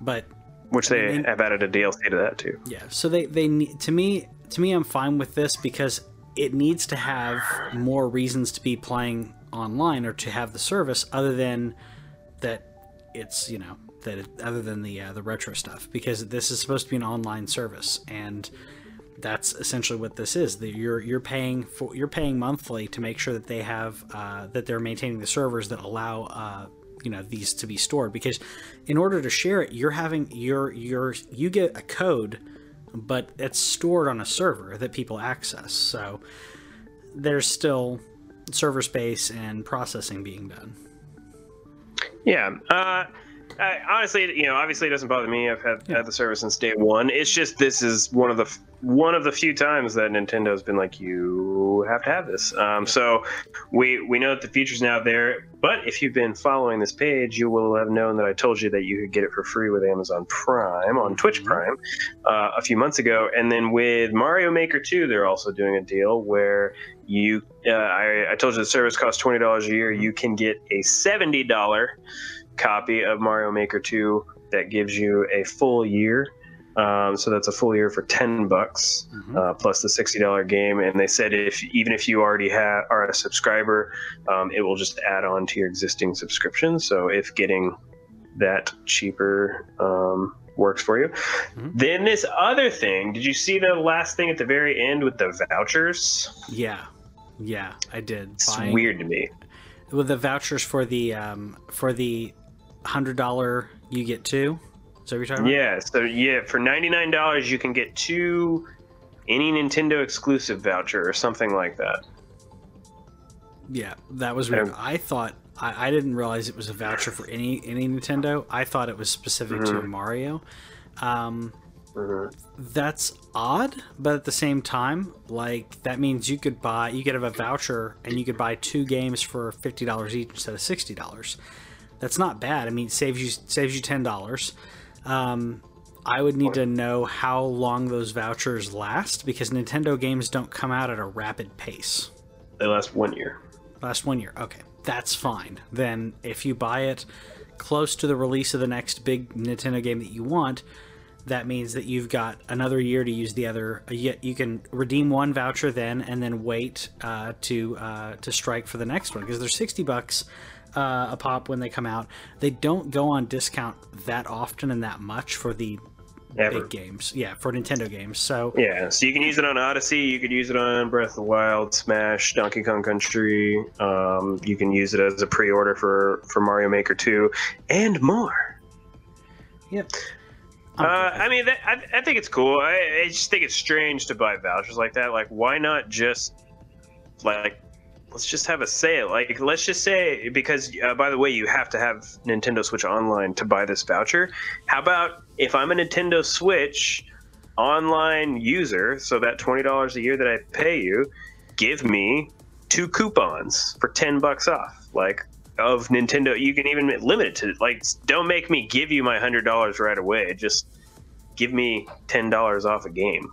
But which they have added a DLC to that too. Yeah. So they they need to me to me I'm fine with this because it needs to have more reasons to be playing online or to have the service other than that it's you know that it, other than the uh, the retro stuff because this is supposed to be an online service and that's essentially what this is. The, you're you're paying for you're paying monthly to make sure that they have uh, that they're maintaining the servers that allow uh, you know these to be stored because in order to share it you're having your your you get a code but it's stored on a server that people access so there's still server space and processing being done yeah uh I, honestly, you know, obviously it doesn't bother me. I've had, yeah. had the service since day one. It's just this is one of the one of the few times that Nintendo's been like, you have to have this. Um, so we we know that the feature's now there. But if you've been following this page, you will have known that I told you that you could get it for free with Amazon Prime on Twitch mm-hmm. Prime uh, a few months ago. And then with Mario Maker 2, they're also doing a deal where you, uh, I, I told you the service costs twenty dollars a year. You can get a seventy dollar copy of Mario Maker 2 that gives you a full year. Um, so that's a full year for ten bucks mm-hmm. uh, plus the sixty dollar game. And they said if even if you already have are a subscriber, um, it will just add on to your existing subscription. So if getting that cheaper um, works for you, mm-hmm. then this other thing. Did you see the last thing at the very end with the vouchers? Yeah, yeah, I did. It's Buying, weird to me. With the vouchers for the um, for the hundred dollar you get two. What you're talking about? Yeah. So yeah, for ninety nine dollars you can get two any Nintendo exclusive voucher or something like that. Yeah, that was weird. I thought I, I, didn't realize it was a voucher for any any Nintendo. I thought it was specific mm-hmm. to Mario. Um, mm-hmm. That's odd, but at the same time, like that means you could buy you could have a voucher and you could buy two games for fifty dollars each instead of sixty dollars. That's not bad. I mean, it saves you saves you ten dollars. Um, I would need to know how long those vouchers last because Nintendo games don't come out at a rapid pace. They last one year. Last one year. Okay, that's fine. Then if you buy it close to the release of the next big Nintendo game that you want, that means that you've got another year to use the other. Yet You can redeem one voucher then, and then wait uh, to uh, to strike for the next one because they're sixty bucks uh, a pop when they come out. They don't go on discount that often and that much for the Ever. big games. Yeah, for Nintendo games. So yeah, so you can use it on Odyssey. You could use it on Breath of the Wild, Smash, Donkey Kong Country. Um, you can use it as a pre-order for for Mario Maker 2 and more. Yep. Uh, I mean, that, I, I think it's cool. I, I just think it's strange to buy vouchers like that. Like, why not just like let's just have a sale. Like, let's just say because uh, by the way, you have to have Nintendo Switch Online to buy this voucher. How about if I'm a Nintendo Switch online user, so that twenty dollars a year that I pay you, give me two coupons for ten bucks off. Like of Nintendo, you can even limit it to like don't make me give you my hundred dollars right away. Just give me ten dollars off a game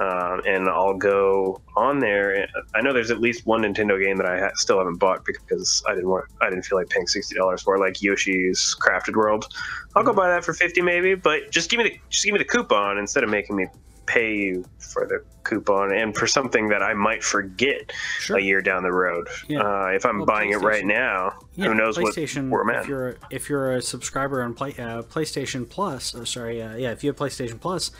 um, and I'll go on there. I know there's at least one Nintendo game that I ha- still haven't bought because I didn't want, I didn't feel like paying sixty dollars for, like Yoshi's Crafted World. I'll go buy that for fifty maybe, but just give me the just give me the coupon instead of making me pay you for the coupon and for something that I might forget sure. a year down the road. Yeah. Uh, if I'm well, buying it right now, yeah, who knows what where I'm at. If you're if you're a subscriber on Play, uh, PlayStation Plus, oh, sorry, uh, yeah, if you have PlayStation Plus,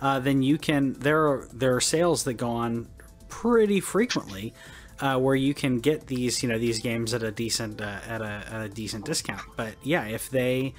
uh, then you can. There are there are sales that go on pretty frequently. Uh, where you can get these, you know, these games at a decent uh, at, a, at a decent discount. But yeah, if they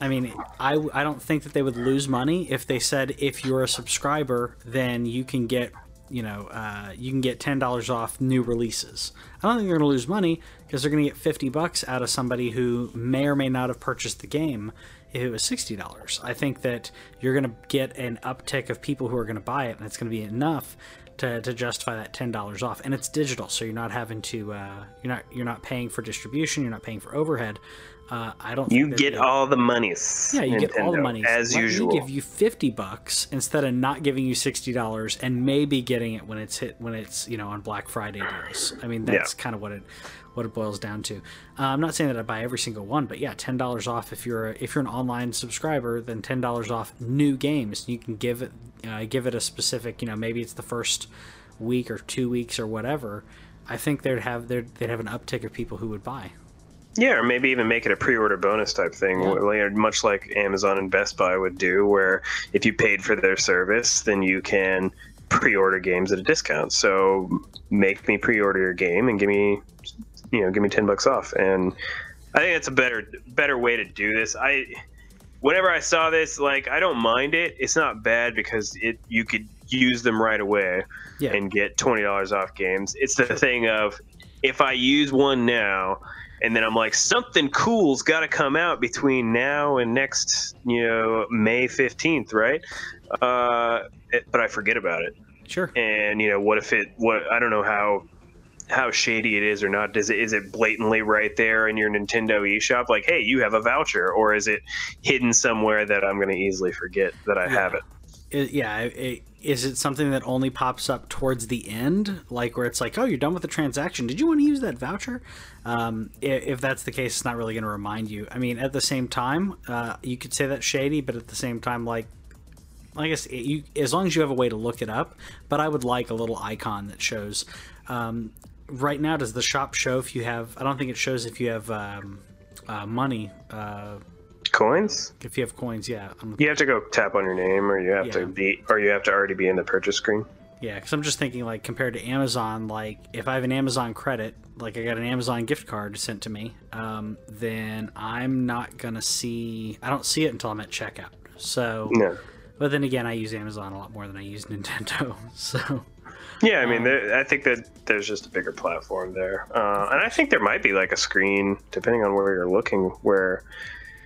I mean, I, I don't think that they would lose money if they said if you're a subscriber, then you can get you know uh, you can get ten dollars off new releases. I don't think they're going to lose money because they're going to get fifty bucks out of somebody who may or may not have purchased the game if it was sixty dollars. I think that you're going to get an uptick of people who are going to buy it, and it's going to be enough to, to justify that ten dollars off. And it's digital, so you're not having to uh, you're not you're not paying for distribution, you're not paying for overhead. Uh, I don't. You get all the monies. Yeah, you Nintendo, get all the money as Let usual. Me give you fifty bucks instead of not giving you sixty dollars, and maybe getting it when it's hit when it's you know on Black Friday deals. I mean, that's yeah. kind of what it what it boils down to. Uh, I'm not saying that I buy every single one, but yeah, ten dollars off if you're a, if you're an online subscriber, then ten dollars off new games. You can give it uh, give it a specific, you know, maybe it's the first week or two weeks or whatever. I think they'd have they'd, they'd have an uptick of people who would buy. Yeah, or maybe even make it a pre-order bonus type thing, Yeah. much like Amazon and Best Buy would do, where if you paid for their service, then you can pre-order games at a discount. So make me pre-order your game and give me, you know, give me ten bucks off. And I think that's a better better way to do this. I whenever I saw this, like I don't mind it. It's not bad because it you could use them right away Yeah. and get twenty dollars off games. It's the thing of if I use one now and then I'm like something cool's got to come out between now and next, you know, May fifteenth, right? Uh, it- but I forget about it. Sure. And you know, what if it? What I don't know how how shady it is or not. Does it is it blatantly right there in your Nintendo eShop? Like, hey, you have a voucher, or is it hidden somewhere that I'm going to easily forget that I have it? It- yeah, it, is it something that only pops up towards the end, like where it's like, oh, you're done with the transaction? Did you want to use that voucher? Um, if that's the case, it's not really going to remind you. I mean, at the same time, uh, you could say that's shady, but at the same time, like, I guess it, you, as long as you have a way to look it up. But I would like a little icon that shows. Um, right now, does the shop show if you have? I don't think it shows if you have um, uh, money. Uh, Coins? if you have coins, yeah. I'm You have to go tap on your name, or you have Yeah. to be, or you have to already be in the purchase screen. Yeah, because I'm just thinking like compared to Amazon, like if I have an Amazon credit, like I got an Amazon gift card sent to me, um, then I'm not gonna see. I don't see it until I'm at checkout. So, No. but then again, I use Amazon a lot more than I use Nintendo. So, Yeah, I mean, there, I think that there's just a bigger platform there, uh, and I think there might be like a screen, depending on where you're looking, where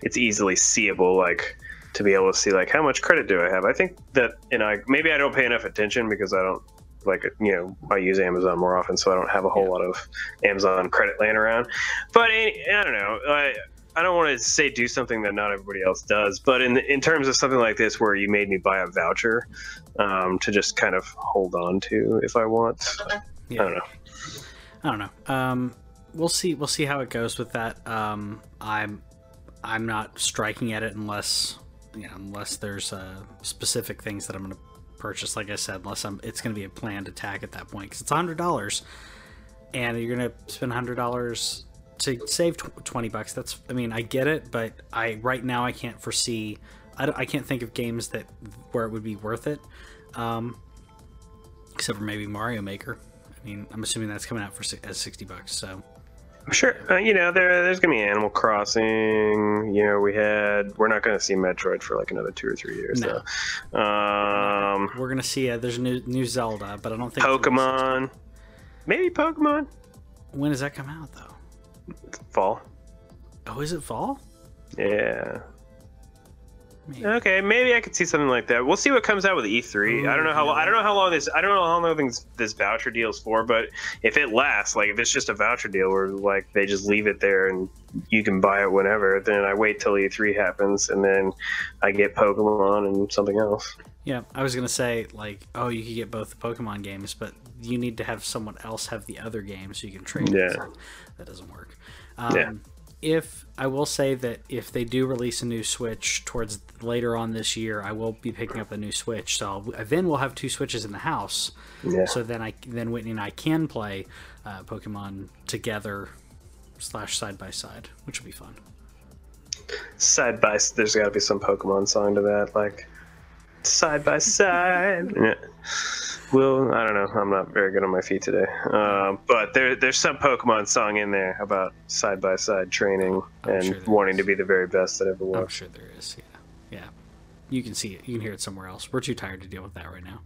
it's easily seeable, like to be able to see like how much credit do I have. I think that, and I maybe I don't pay enough attention because I don't like you know I use Amazon more often, so I don't have a whole lot of Amazon credit laying around. But any, I don't know. I, I don't want to say do something that not everybody else does, but in in terms of something like this where you made me buy a voucher um, to just kind of hold on to if I want, yeah. I don't know. I don't know. Um, we'll see. We'll see how it goes with that. Um, I'm I'm not striking at it unless you know, unless there's uh, specific things that I'm going to purchase. Like I said, unless I'm, it's going to be a planned attack at that point because it's hundred dollars, and you're going to spend hundred dollars to save tw- twenty bucks. That's I mean I get it, but I right now I can't foresee. I, I can't think of games that where it would be worth it. Um, except for maybe Mario Maker. I mean, I'm assuming that's coming out for as sixty bucks. So sure uh, you know there. There's gonna be Animal Crossing. You know, we had. We're not gonna see Metroid for like another two or three years. No. though. Um, we're gonna see. Uh, there's a new new Zelda, but I don't think. Pokemon. Maybe Pokemon. When does that come out though? Fall. Oh, is it fall? Yeah. Maybe. Okay, maybe I could see something like that. We'll see what comes out with E3. I don't know how I don't know how long this I don't know how long this, this voucher deal is for, but if it lasts, like if it's just a voucher deal where like they just leave it there and you can buy it whenever, then I wait till E3 happens and then I get Pokemon and something else. Yeah, I was gonna say like, oh, you could get both the Pokemon games, but you need to have someone else have the other game so you can trade. Yeah. That doesn't work. Um, Yeah. If I will say that if they do release a new Switch towards later on this year, I will be picking up a new Switch. So I'll, then we'll have two Switches in the house. Yeah. So then I then Whitney and I can play uh, Pokemon together slash side by side, which will be fun. Side by there's got to be some Pokemon song to that like side by side. Yeah. Well, I don't know. I'm not very good on my feet today. Um, but there, there's some Pokemon song in there about side by side training I'm and sure there wanting to be the very best that ever was. I'm sure there is. Yeah, yeah. You can see it. You can hear it somewhere else. We're too tired to deal with that right now.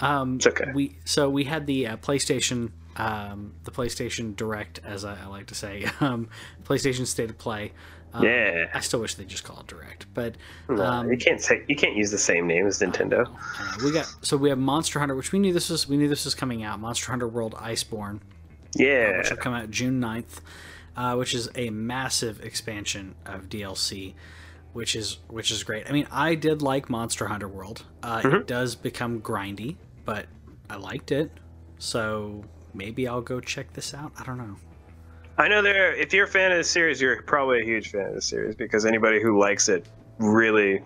Um, It's okay. We so we had the uh, PlayStation, um, the PlayStation Direct, as I, I like to say, um, PlayStation State of Play. Um, Yeah. I still wish they just call it Direct, but No, um, you can't say you can't use the same name as Nintendo. uh, we got so we have Monster Hunter, which we knew this was we knew this was coming out. Monster Hunter World Iceborne, Yeah, which will come out June 9th, uh, which is a massive expansion of DLC, which is which is great. I mean, I did like Monster Hunter World. Uh, It does become grindy, but I liked it. So maybe I'll go check this out. I don't know. I know there. If you're a fan of the series, you're probably a huge fan of the series because anybody who likes it really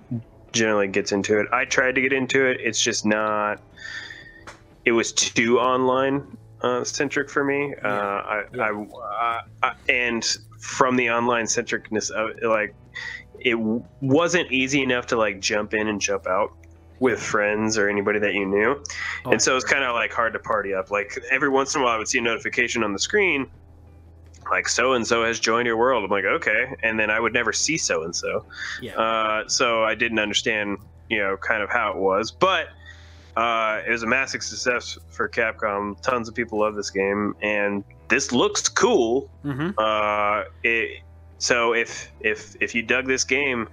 generally gets into it. I tried to get into it. It's just not. It was too online uh, centric for me. Uh, I, Yeah. I, I, and from the online centricness of it, like, it wasn't easy enough to like jump in and jump out with friends or anybody that you knew. Oh, and so it's kind of like hard to party up. Like every once in a while, I would see a notification on the screen, like so and so has joined your world. I'm like, okay, and then I would never see so and so. Yeah. Uh, so I didn't understand, you know, kind of how it was, but. Uh, it was a massive success for Capcom. Tons of people love this game, and this looks cool. hmm Uh, it, so if if if you dug this game,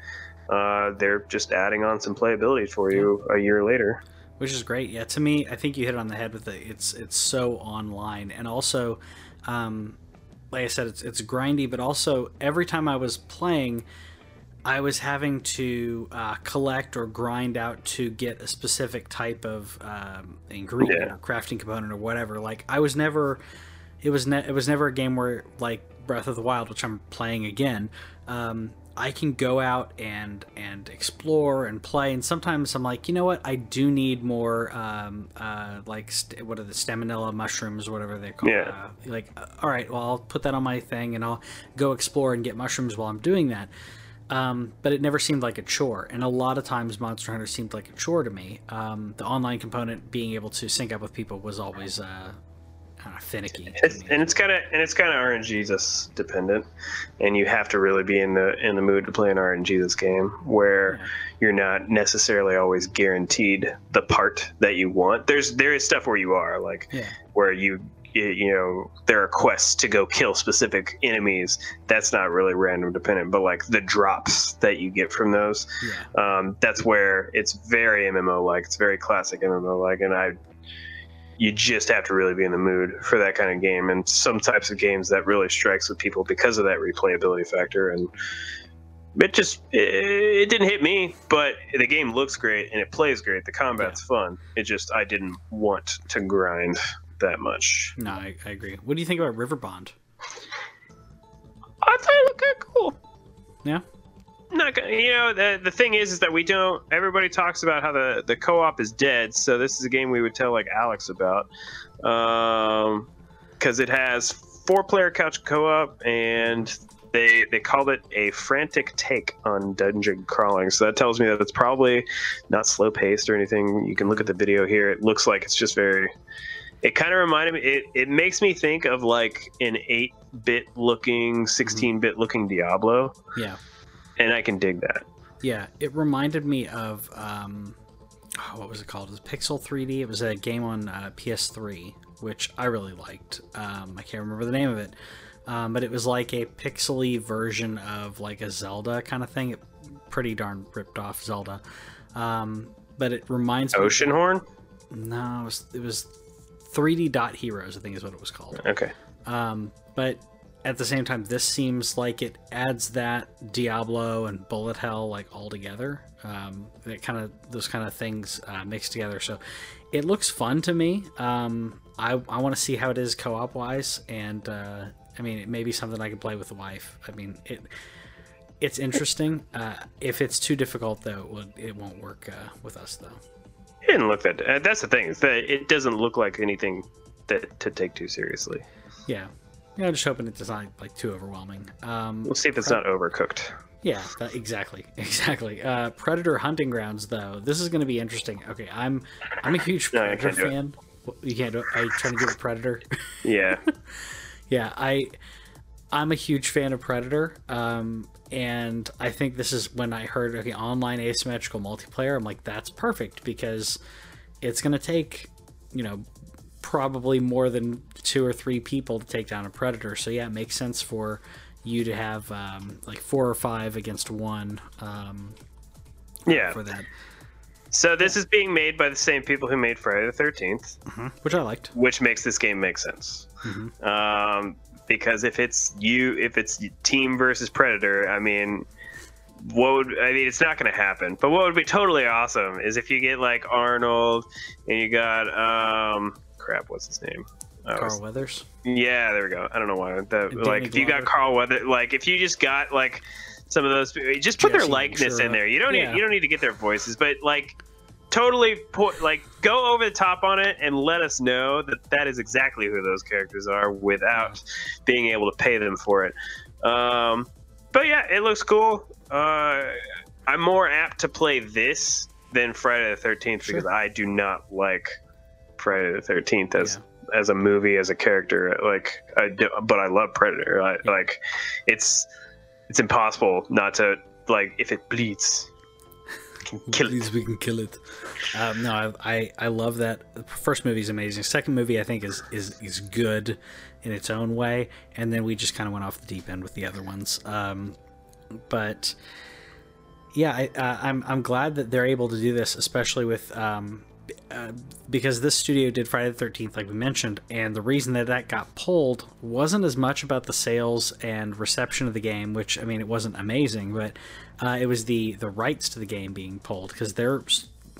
uh, they're just adding on some playability for you a year later. which is great. Yeah, to me, I think you hit it on the head with it. It's it's so online, and also, um, like I said, it's it's grindy, but also every time I was playing, I was having to uh, collect or grind out to get a specific type of um, ingredient Yeah. or crafting component or whatever. Like I was never, it was ne- it was never a game where like Breath of the Wild, which I'm playing again. Um, I can go out and and explore and play, and sometimes I'm like, you know what, I do need more um, uh, like st- what are the staminella mushrooms, whatever they're called. Yeah. Uh, like, uh, all right, well, I'll put that on my thing, and I'll go explore and get mushrooms while I'm doing that. Um, but it never seemed like a chore, and a lot of times Monster Hunter seemed like a chore to me. Um, the online component, being able to sync up with people, was always uh, kind of finicky. It's, and it's kind of and it's kind of RNGesus dependent, and you have to really be in the in the mood to play an RNGesus game where Yeah. you're not necessarily always guaranteed the part that you want. There's there is stuff where you are like Yeah. where you you- you know there are quests to go kill specific enemies. That's not really random dependent, but like the drops that you get from those Yeah. um, that's where it's very MMO like. It's very classic MMO like, and I, you just have to really be in the mood for that kind of game. And some types of games that really strikes with people because of that replayability factor. And it just it, it didn't hit me, but the game looks great and it plays great. The combat's fun. It just I didn't want to grind that much. No, I, I agree. What do you think about Riverbond? I thought it looked kind of cool. Yeah. Not gonna, you know the the thing is is that we don't everybody talks about how the the co-op is dead so this is a game we would tell like alex about. Um because it has four player couch co-op and they they called it a frantic take on dungeon crawling. So that tells me that it's probably not slow paced or anything. You can look at the video here. It looks like it's just very it kind of reminded me it, it makes me think of like an 8-bit looking 16-bit looking diablo. Yeah. And I can dig that. Yeah, it reminded me of um, oh, what was it called? It was Pixel 3D. It was a game on uh, PS3, which I really liked. Um, I can't remember the name of it, um, but it was like a pixely version of like a Zelda kind of thing. It, pretty darn ripped off Zelda, um, but it reminds me. Oceanhorn? No, it was, it was 3D Dot Heroes. I think is what it was called. Okay. Um, but at the same time, this seems like it adds that Diablo and Bullet Hell like all together. Um, that kind of those kind of things uh, mixed together. So it looks fun to me. Um, I, I want to see how it is co-op wise, and uh, I mean, it may be something I can play with the wife. I mean, it it's interesting. Uh, if it's too difficult, though, it, would, it won't work uh, with us though. It didn't look that. Uh, that's the thing. Is that it doesn't look like anything that to take too seriously. Yeah. Yeah, I'm just hoping it's not like too overwhelming. Um, We'll see if it's not overcooked. Yeah, that, exactly, exactly. Uh, Predator Hunting Grounds, though, this is going to be interesting. Okay, I'm I'm a huge No, Predator fan. You can't do it. Are you trying to do a Predator? Yeah. yeah, I I'm a huge fan of Predator. Um, and I think this is when I heard okay, online asymmetrical multiplayer. I'm like, that's perfect because it's going to take you know probably more than two or three people to take down a predator. So yeah, it makes sense for you to have um, like four or five against one um, Yeah. for that, So this is being made by the same people who made Friday the Thirteenth, which I liked. which makes this game make sense. Mhm. Um, because if it's you, if it's team versus Predator, I mean, what would I mean? It's not going to happen. But what would be totally awesome is if you get like Arnold and you got um, crap, what's his name? I Carl was- Weathers. yeah, there we go. I don't know why. That, like, if you got Carl Weather, like, if you just got like some of those, just put their likeness in there. You don't Yeah. need, you don't need to get their voices, but like, totally put like go over the top on it and let us know that that is exactly who those characters are without being able to pay them for it. Um, but yeah, it looks cool. Uh, I'm more apt to play this than Friday the Thirteenth Sure. because I do not like Friday the Thirteenth as as a movie as a character. Like, I do, but I love Predator. I, Yeah. Like, it's it's impossible not to like if it bleeds. can Kill it. Please, we can kill it. Um, no, I, I I love that. The first movie is amazing. Second movie, I think, is is is good in its own way, and then we just kind of went off the deep end with the other ones. Um, but yeah, I, uh, I'm I'm glad that they're able to do this, especially with um, uh, because this studio did Friday the Thirteenth, like we mentioned, and the reason that that got pulled wasn't as much about the sales and reception of the game, which I mean, it wasn't amazing, but uh, it was the the rights to the game being pulled because they're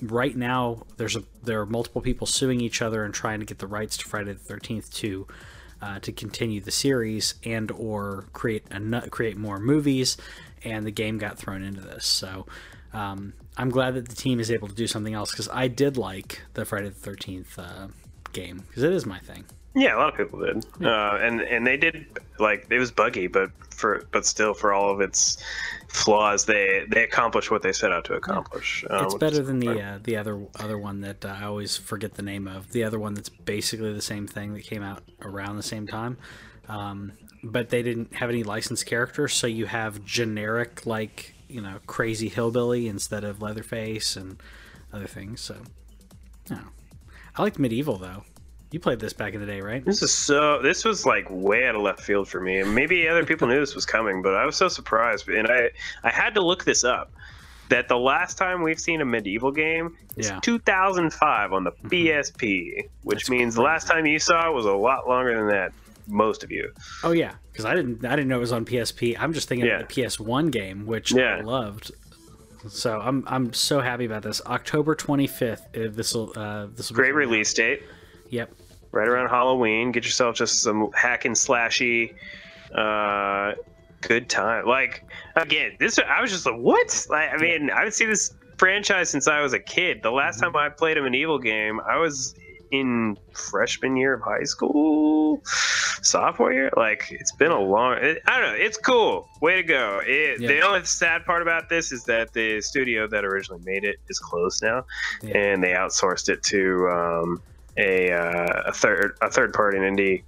right now there's a there are multiple people suing each other and trying to get the rights to Friday the Thirteenth to uh, to continue the series and or create a create more movies, and the game got thrown into this. So um, I'm glad that the team is able to do something else because I did like the Friday the Thirteenth uh, game because it is my thing. Yeah, a lot of people did, uh, and and they did like it was buggy, but for but still for all of its flaws, they they accomplished what they set out to accomplish. uh, it's better than the uh, the other other one that uh, I always forget the name of. The other one that's basically the same thing that came out around the same time, um, but they didn't have any licensed characters, so you have generic like you know crazy hillbilly instead of Leatherface and other things. So, yeah, I liked MediEvil though. You played this back in the day, right? This is so. This was like way out of left field for me. Maybe other people knew this was coming, but I was so surprised. And I, I had to look this up. That the last time we've seen a MediEvil game is Yeah. 2005 on the mm-hmm. PSP, which That's means the last time you saw it was a lot longer than that. Most of you. Oh yeah, because I didn't I didn't know it was on PSP. I'm just thinking Yeah. of the PS1 game, which I loved. So I'm I'm so happy about this. October 25th. This will uh, this will be Great coming out. release date. Yep. right around Halloween. Get yourself just some hack and slashy, uh, good time. Like again, this I was just like, what? Like, I mean, I would see this franchise since I was a kid. The last time I played a MediEvil game, I was in freshman year of high school, sophomore year. Like it's been a long. It, I don't know. It's cool. Way to go. It, Yeah. The only sad part about this is that the studio that originally made it is closed now, Yeah. and they outsourced it to um, a, uh, a third a third party in indie.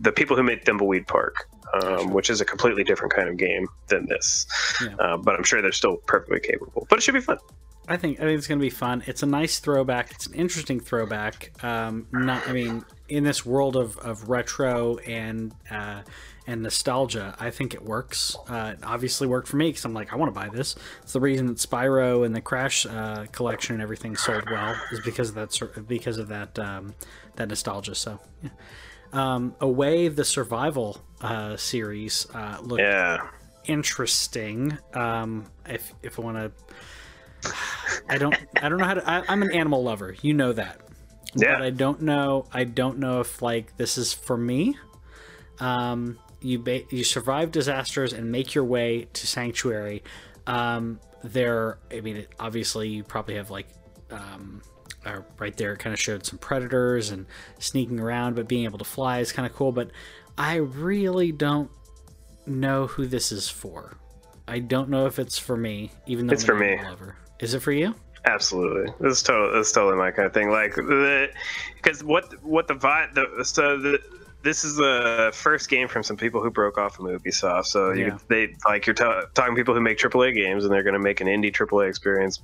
The people who made Thimbleweed Park, um, which is a completely different kind of game than this, Yeah. uh, but I'm sure they're still perfectly capable. But it should be fun. I think I think it's going to be fun. It's a nice throwback. It's an interesting throwback. Um, not, I mean, in this world of, of retro and uh, and nostalgia, I think it works. Uh, it obviously worked for me because I'm like, I want to buy this. It's the reason that Spyro and the Crash uh, collection and everything sold well is because of that sort- because of that um, that nostalgia. So, yeah. Um, away the survival uh, series uh, looked Yeah. interesting. Um, if if I want to, I don't I don't know how to. I, I'm an animal lover. You know that. Yeah. But I don't know. I don't know if like this is for me. Um, you ba- you survive disasters and make your way to sanctuary. Um, there. I mean, obviously, you probably have like. Um, uh, right there, it kind of showed some predators and sneaking around, but being able to fly is kind of cool. But I really don't know who this is for. I don't know if it's for me, even though It's for me. Lover. Is it for you? Absolutely, this is totally this is totally my kind of thing. Like, because what what the vibe the so the this is the first game from some people who broke off from Ubisoft. So you Yeah. they like you're ta talking people who make AAA games, and they're going to make an indie AAA experience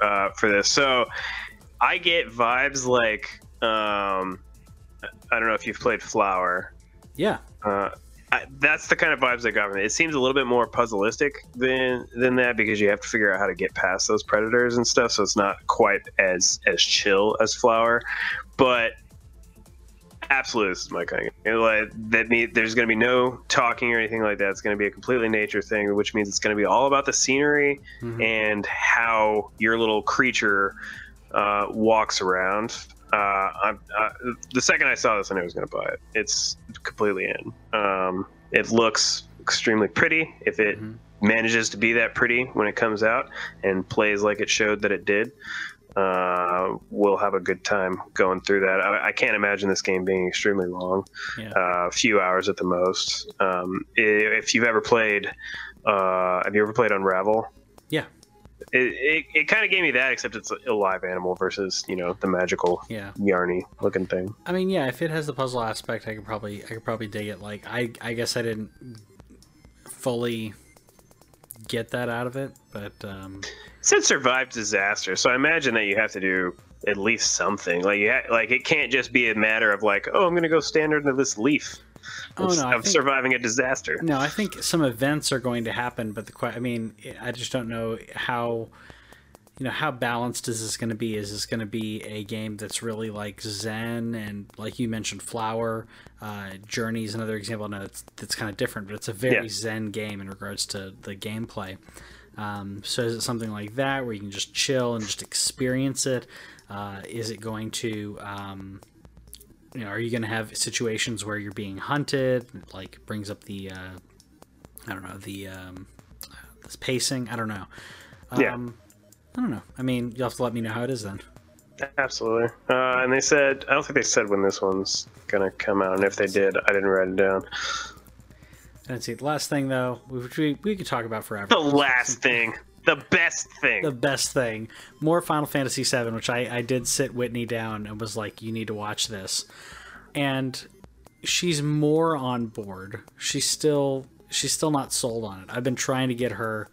uh, for this. So I get vibes like um, I don't know if you've played Flower. Yeah. Uh, I, that's the kind of vibes I got from it. It seems a little bit more puzzleistic than than that because you have to figure out how to get past those predators and stuff. So it's not quite as as chill as Flower, but absolutely, this is my kind of game. Like that. Mean, there's going to be no talking or anything like that. It's going to be a completely nature thing, which means it's going to be all about the scenery Mhm. and how your little creature uh, walks around. Uh, I, uh, the second I saw this, I knew I was going to buy it. It's completely in. Um, it looks extremely pretty. If it Mhm. manages to be that pretty when it comes out and plays like it showed that it did, uh, we'll have a good time going through that. I, I can't imagine this game being extremely long, Yeah. uh, a few hours at the most. Um, if you've ever played, uh, have you ever played Unravel? Yeah. It, it, it kind of gave me that, except it's a live animal versus you know the magical Yeah. yarny looking thing. I mean, yeah, if it has the puzzle aspect, I could probably I could probably dig it. Like I I guess I didn't fully get that out of it, but um It said survive disaster, so I imagine that you have to do at least something. Like you ha- like it can't just be a matter of like, oh, I'm gonna go stand under this leaf oh no, of think, surviving a disaster. no, I think some events are going to happen, but the I mean, I just don't know how you know how balanced is this going to be? Is this going to be a game that's really like Zen and like you mentioned, Flower, uh, Journey is another example. No, it's that's kind of different, but it's a very Yeah. Zen game in regards to the gameplay. Um, so is it something like that where you can just chill and just experience it? Uh, is it going to, um, you know, are you going to have situations where you're being hunted? Like brings up the, uh, I don't know, the um, this pacing. I don't know. Yeah. Um, I don't know. I mean, you'll have to let me know how it is then. Absolutely. Uh, and they said, I don't think they said when this one's gonna come out, and if they did, I didn't write it down. And see, the last thing though, which we we could talk about forever. The last thing, the best thing. the best thing. More Final Fantasy VII, which I, I did sit Whitney down and was like, you need to watch this. And she's more on board. She's still she's still not sold on it. I've been trying to get her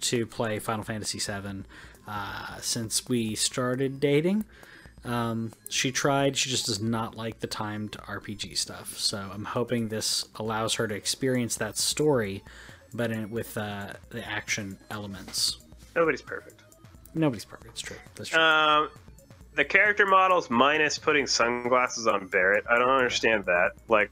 to play Final Fantasy VII uh, since we started dating. Um, she tried. She just does not like the timed RPG stuff. So I'm hoping this allows her to experience that story, but in, with uh, the action elements. Nobody's perfect. Nobody's perfect. It's true. That's true. Um, the character models minus putting sunglasses on Barret. I don't understand that. Like,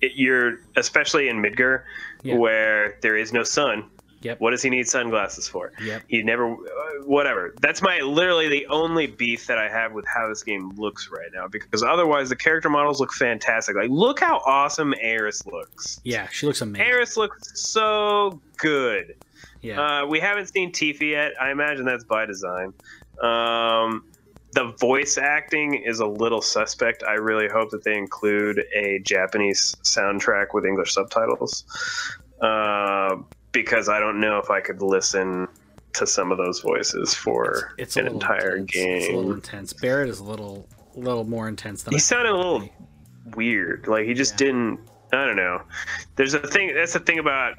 it, you're especially in Midgar, Yeah. where there is no sun. Yep. What does he need sunglasses for? Yep. He never, uh, whatever. That's my literally the only beef that I have with how this game looks right now. Because otherwise, the character models look fantastic. Like, look how awesome Aeris looks. yeah, she looks amazing. Aeris looks so good. yeah. Uh, we haven't seen Tifa yet. I imagine that's by design. Um, the voice acting is a little suspect. I really hope that they include a Japanese soundtrack with English subtitles. Uh, because I don't know if I could listen to some of those voices for it's a an entire intense. It's a little intense. Barret is a little little more intense than He I sounded a little weird. Like he just Yeah. didn't. I don't know. There's a thing. That's the thing about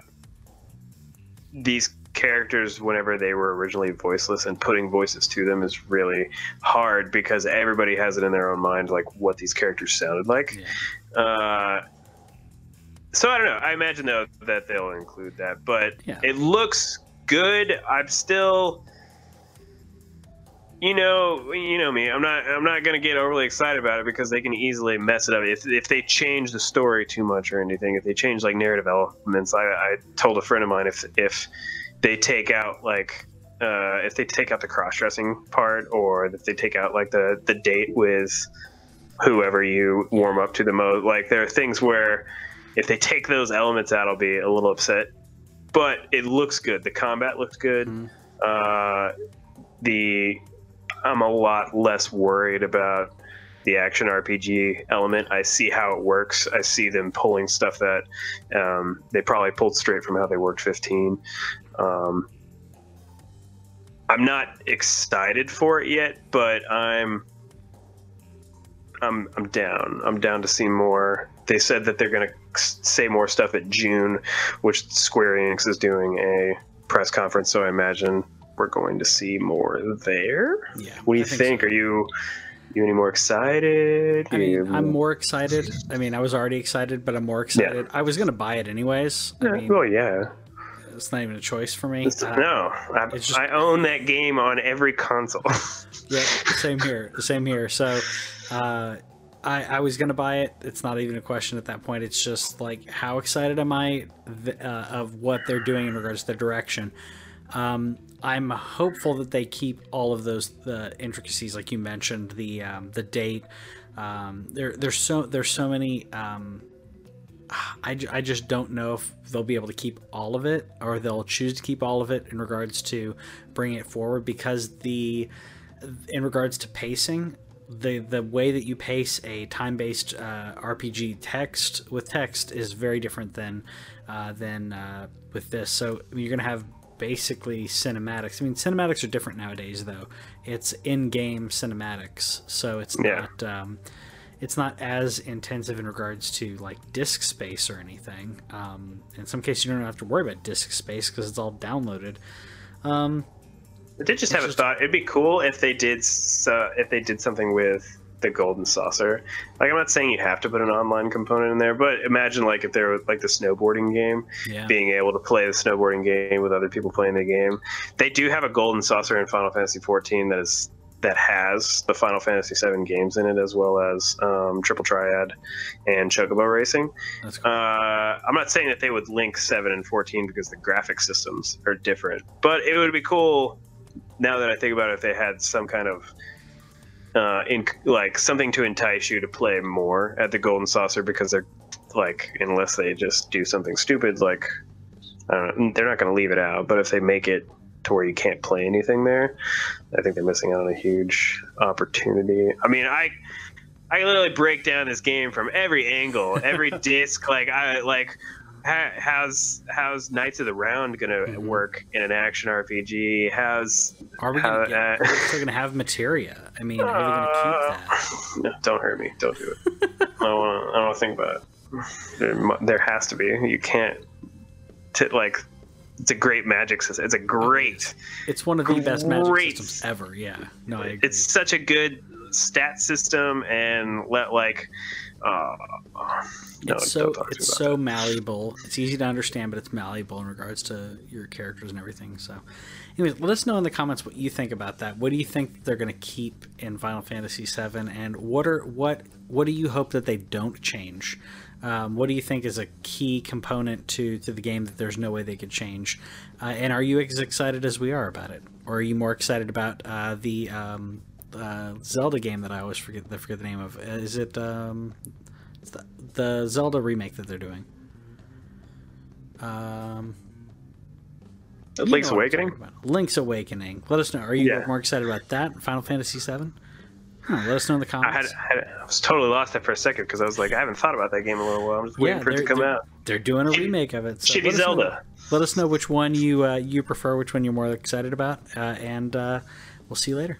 these characters. Whenever they were originally voiceless, and putting voices to them is really hard because everybody has it in their own mind, like what these characters sounded like. Yeah. Uh, so I don't know. I imagine though that they'll include that, but Yeah. it looks good. I'm still, you know, you know me. I'm not. I'm not gonna get overly excited about it because they can easily mess it up if if they change the story too much or anything. If they change like narrative elements, I, I told a friend of mine if if they take out like. Uh, if they take out the cross-dressing part, or if they take out like the the date with whoever you warm up to the most. Like there are things where if they take those elements out, I'll be a little upset. But it looks good. The combat looks good. Mhm. Uh, the I'm a lot less worried about the action RPG element. I see how it works. I see them pulling stuff that um, they probably pulled straight from how they worked 15. Um, I'm not excited for it yet, but I'm I'm I'm down. I'm down to see more. They said that they're going to say more stuff at June, which Square Enix is doing a press conference. So I imagine we're going to see more there. Yeah. What do you I think? so. Are you you any more excited? I mean, You- I'm more excited. I mean, I was already excited, but I'm more excited. I was gonna buy it anyways. I Yeah, mean, well, yeah. it's not even a choice for me. Uh, no, I, just- I own that game on every console. Yeah, same here. Same here. So, uh, I I was gonna buy it. It's not even a question at that point. It's just like how excited am I th- uh, of what they're doing in regards to the direction. Um, I'm hopeful that they keep all of those the intricacies, like you mentioned, the um, the date. Um, there, there's so there's so many. Um, I, I just don't know if they'll be able to keep all of it or they'll choose to keep all of it in regards to bringing it forward because the in regards to pacing the the way that you pace a time based uh, RPG text with text is very different than uh, than uh, with this. So you're gonna have basically cinematics. I mean, cinematics are different nowadays, though. It's in-game cinematics, so it's Yeah. not um, it's not as intensive in regards to like disk space or anything. Um, in some cases, you don't have to worry about disk space because it's all downloaded. Um, I did just have a thought. It'd be cool if they did if they did something with the golden saucer. Like I'm not saying you have to put an online component in there, but imagine like if there was like the snowboarding game, yeah, being able to play the snowboarding game with other people playing the game. They do have a golden saucer in Final Fantasy 14 that is that has the Final Fantasy 7 games in it as well as um, Triple Triad and Chocobo Racing. cool. Uh, I'm not saying that they would link 7 and 14 because the graphic systems are different, but it would be cool now that I think about it if they had some kind of uh, in like something to entice you to play more at the Golden Saucer because they're like unless they just do something stupid like I they're not going to leave it out, but if they make it to where you can't play anything there, I think they're missing out on a huge opportunity. I mean, I I literally break down this game from every angle, every disc. Like I like how, how's how's Knights of the Round gonna Mhm. work in an action RPG? How's Are we how- gonna, get, uh, still gonna have materia? I mean, are they gonna keep that? no, don't hurt me. Don't do it. I don't want. I don't to think about it. There, there has to be. You can't. T- like, it's a great magic system. It's a great. It's one of the best magic systems ever. Yeah, no, I agree. It's such a good stat system, and let like. Uh, no, it's so don't talk to me it's so malleable. It's easy to understand, but it's malleable in regards to your characters and everything. So, anyways, let us know in the comments what you think about that. What do you think they're going to keep in Final Fantasy VII, and what are what what do you hope that they don't change? Um, what do you think is a key component to to the game that there's no way they could change? Uh, and are you as excited as we are about it, or are you more excited about uh, the um, uh, Zelda game that I always forget I forget the name of? Is it um, the, the Zelda remake that they're doing? Um, Link's know what I'm Awakening. Link's Awakening. Let us know. Are you Yeah. more excited about that? Final Fantasy VII? Huh, let us know in the I comments. had, had I was totally lost there for a second because I was like, I haven't thought about that game in a little while. I'm just waiting Yeah, for it to come they're- out. They're doing a remake of it. So Shitty let us know- Zelda. let us know which one you uh, you prefer, which one you're more excited about, uh, and uh, we'll see you later.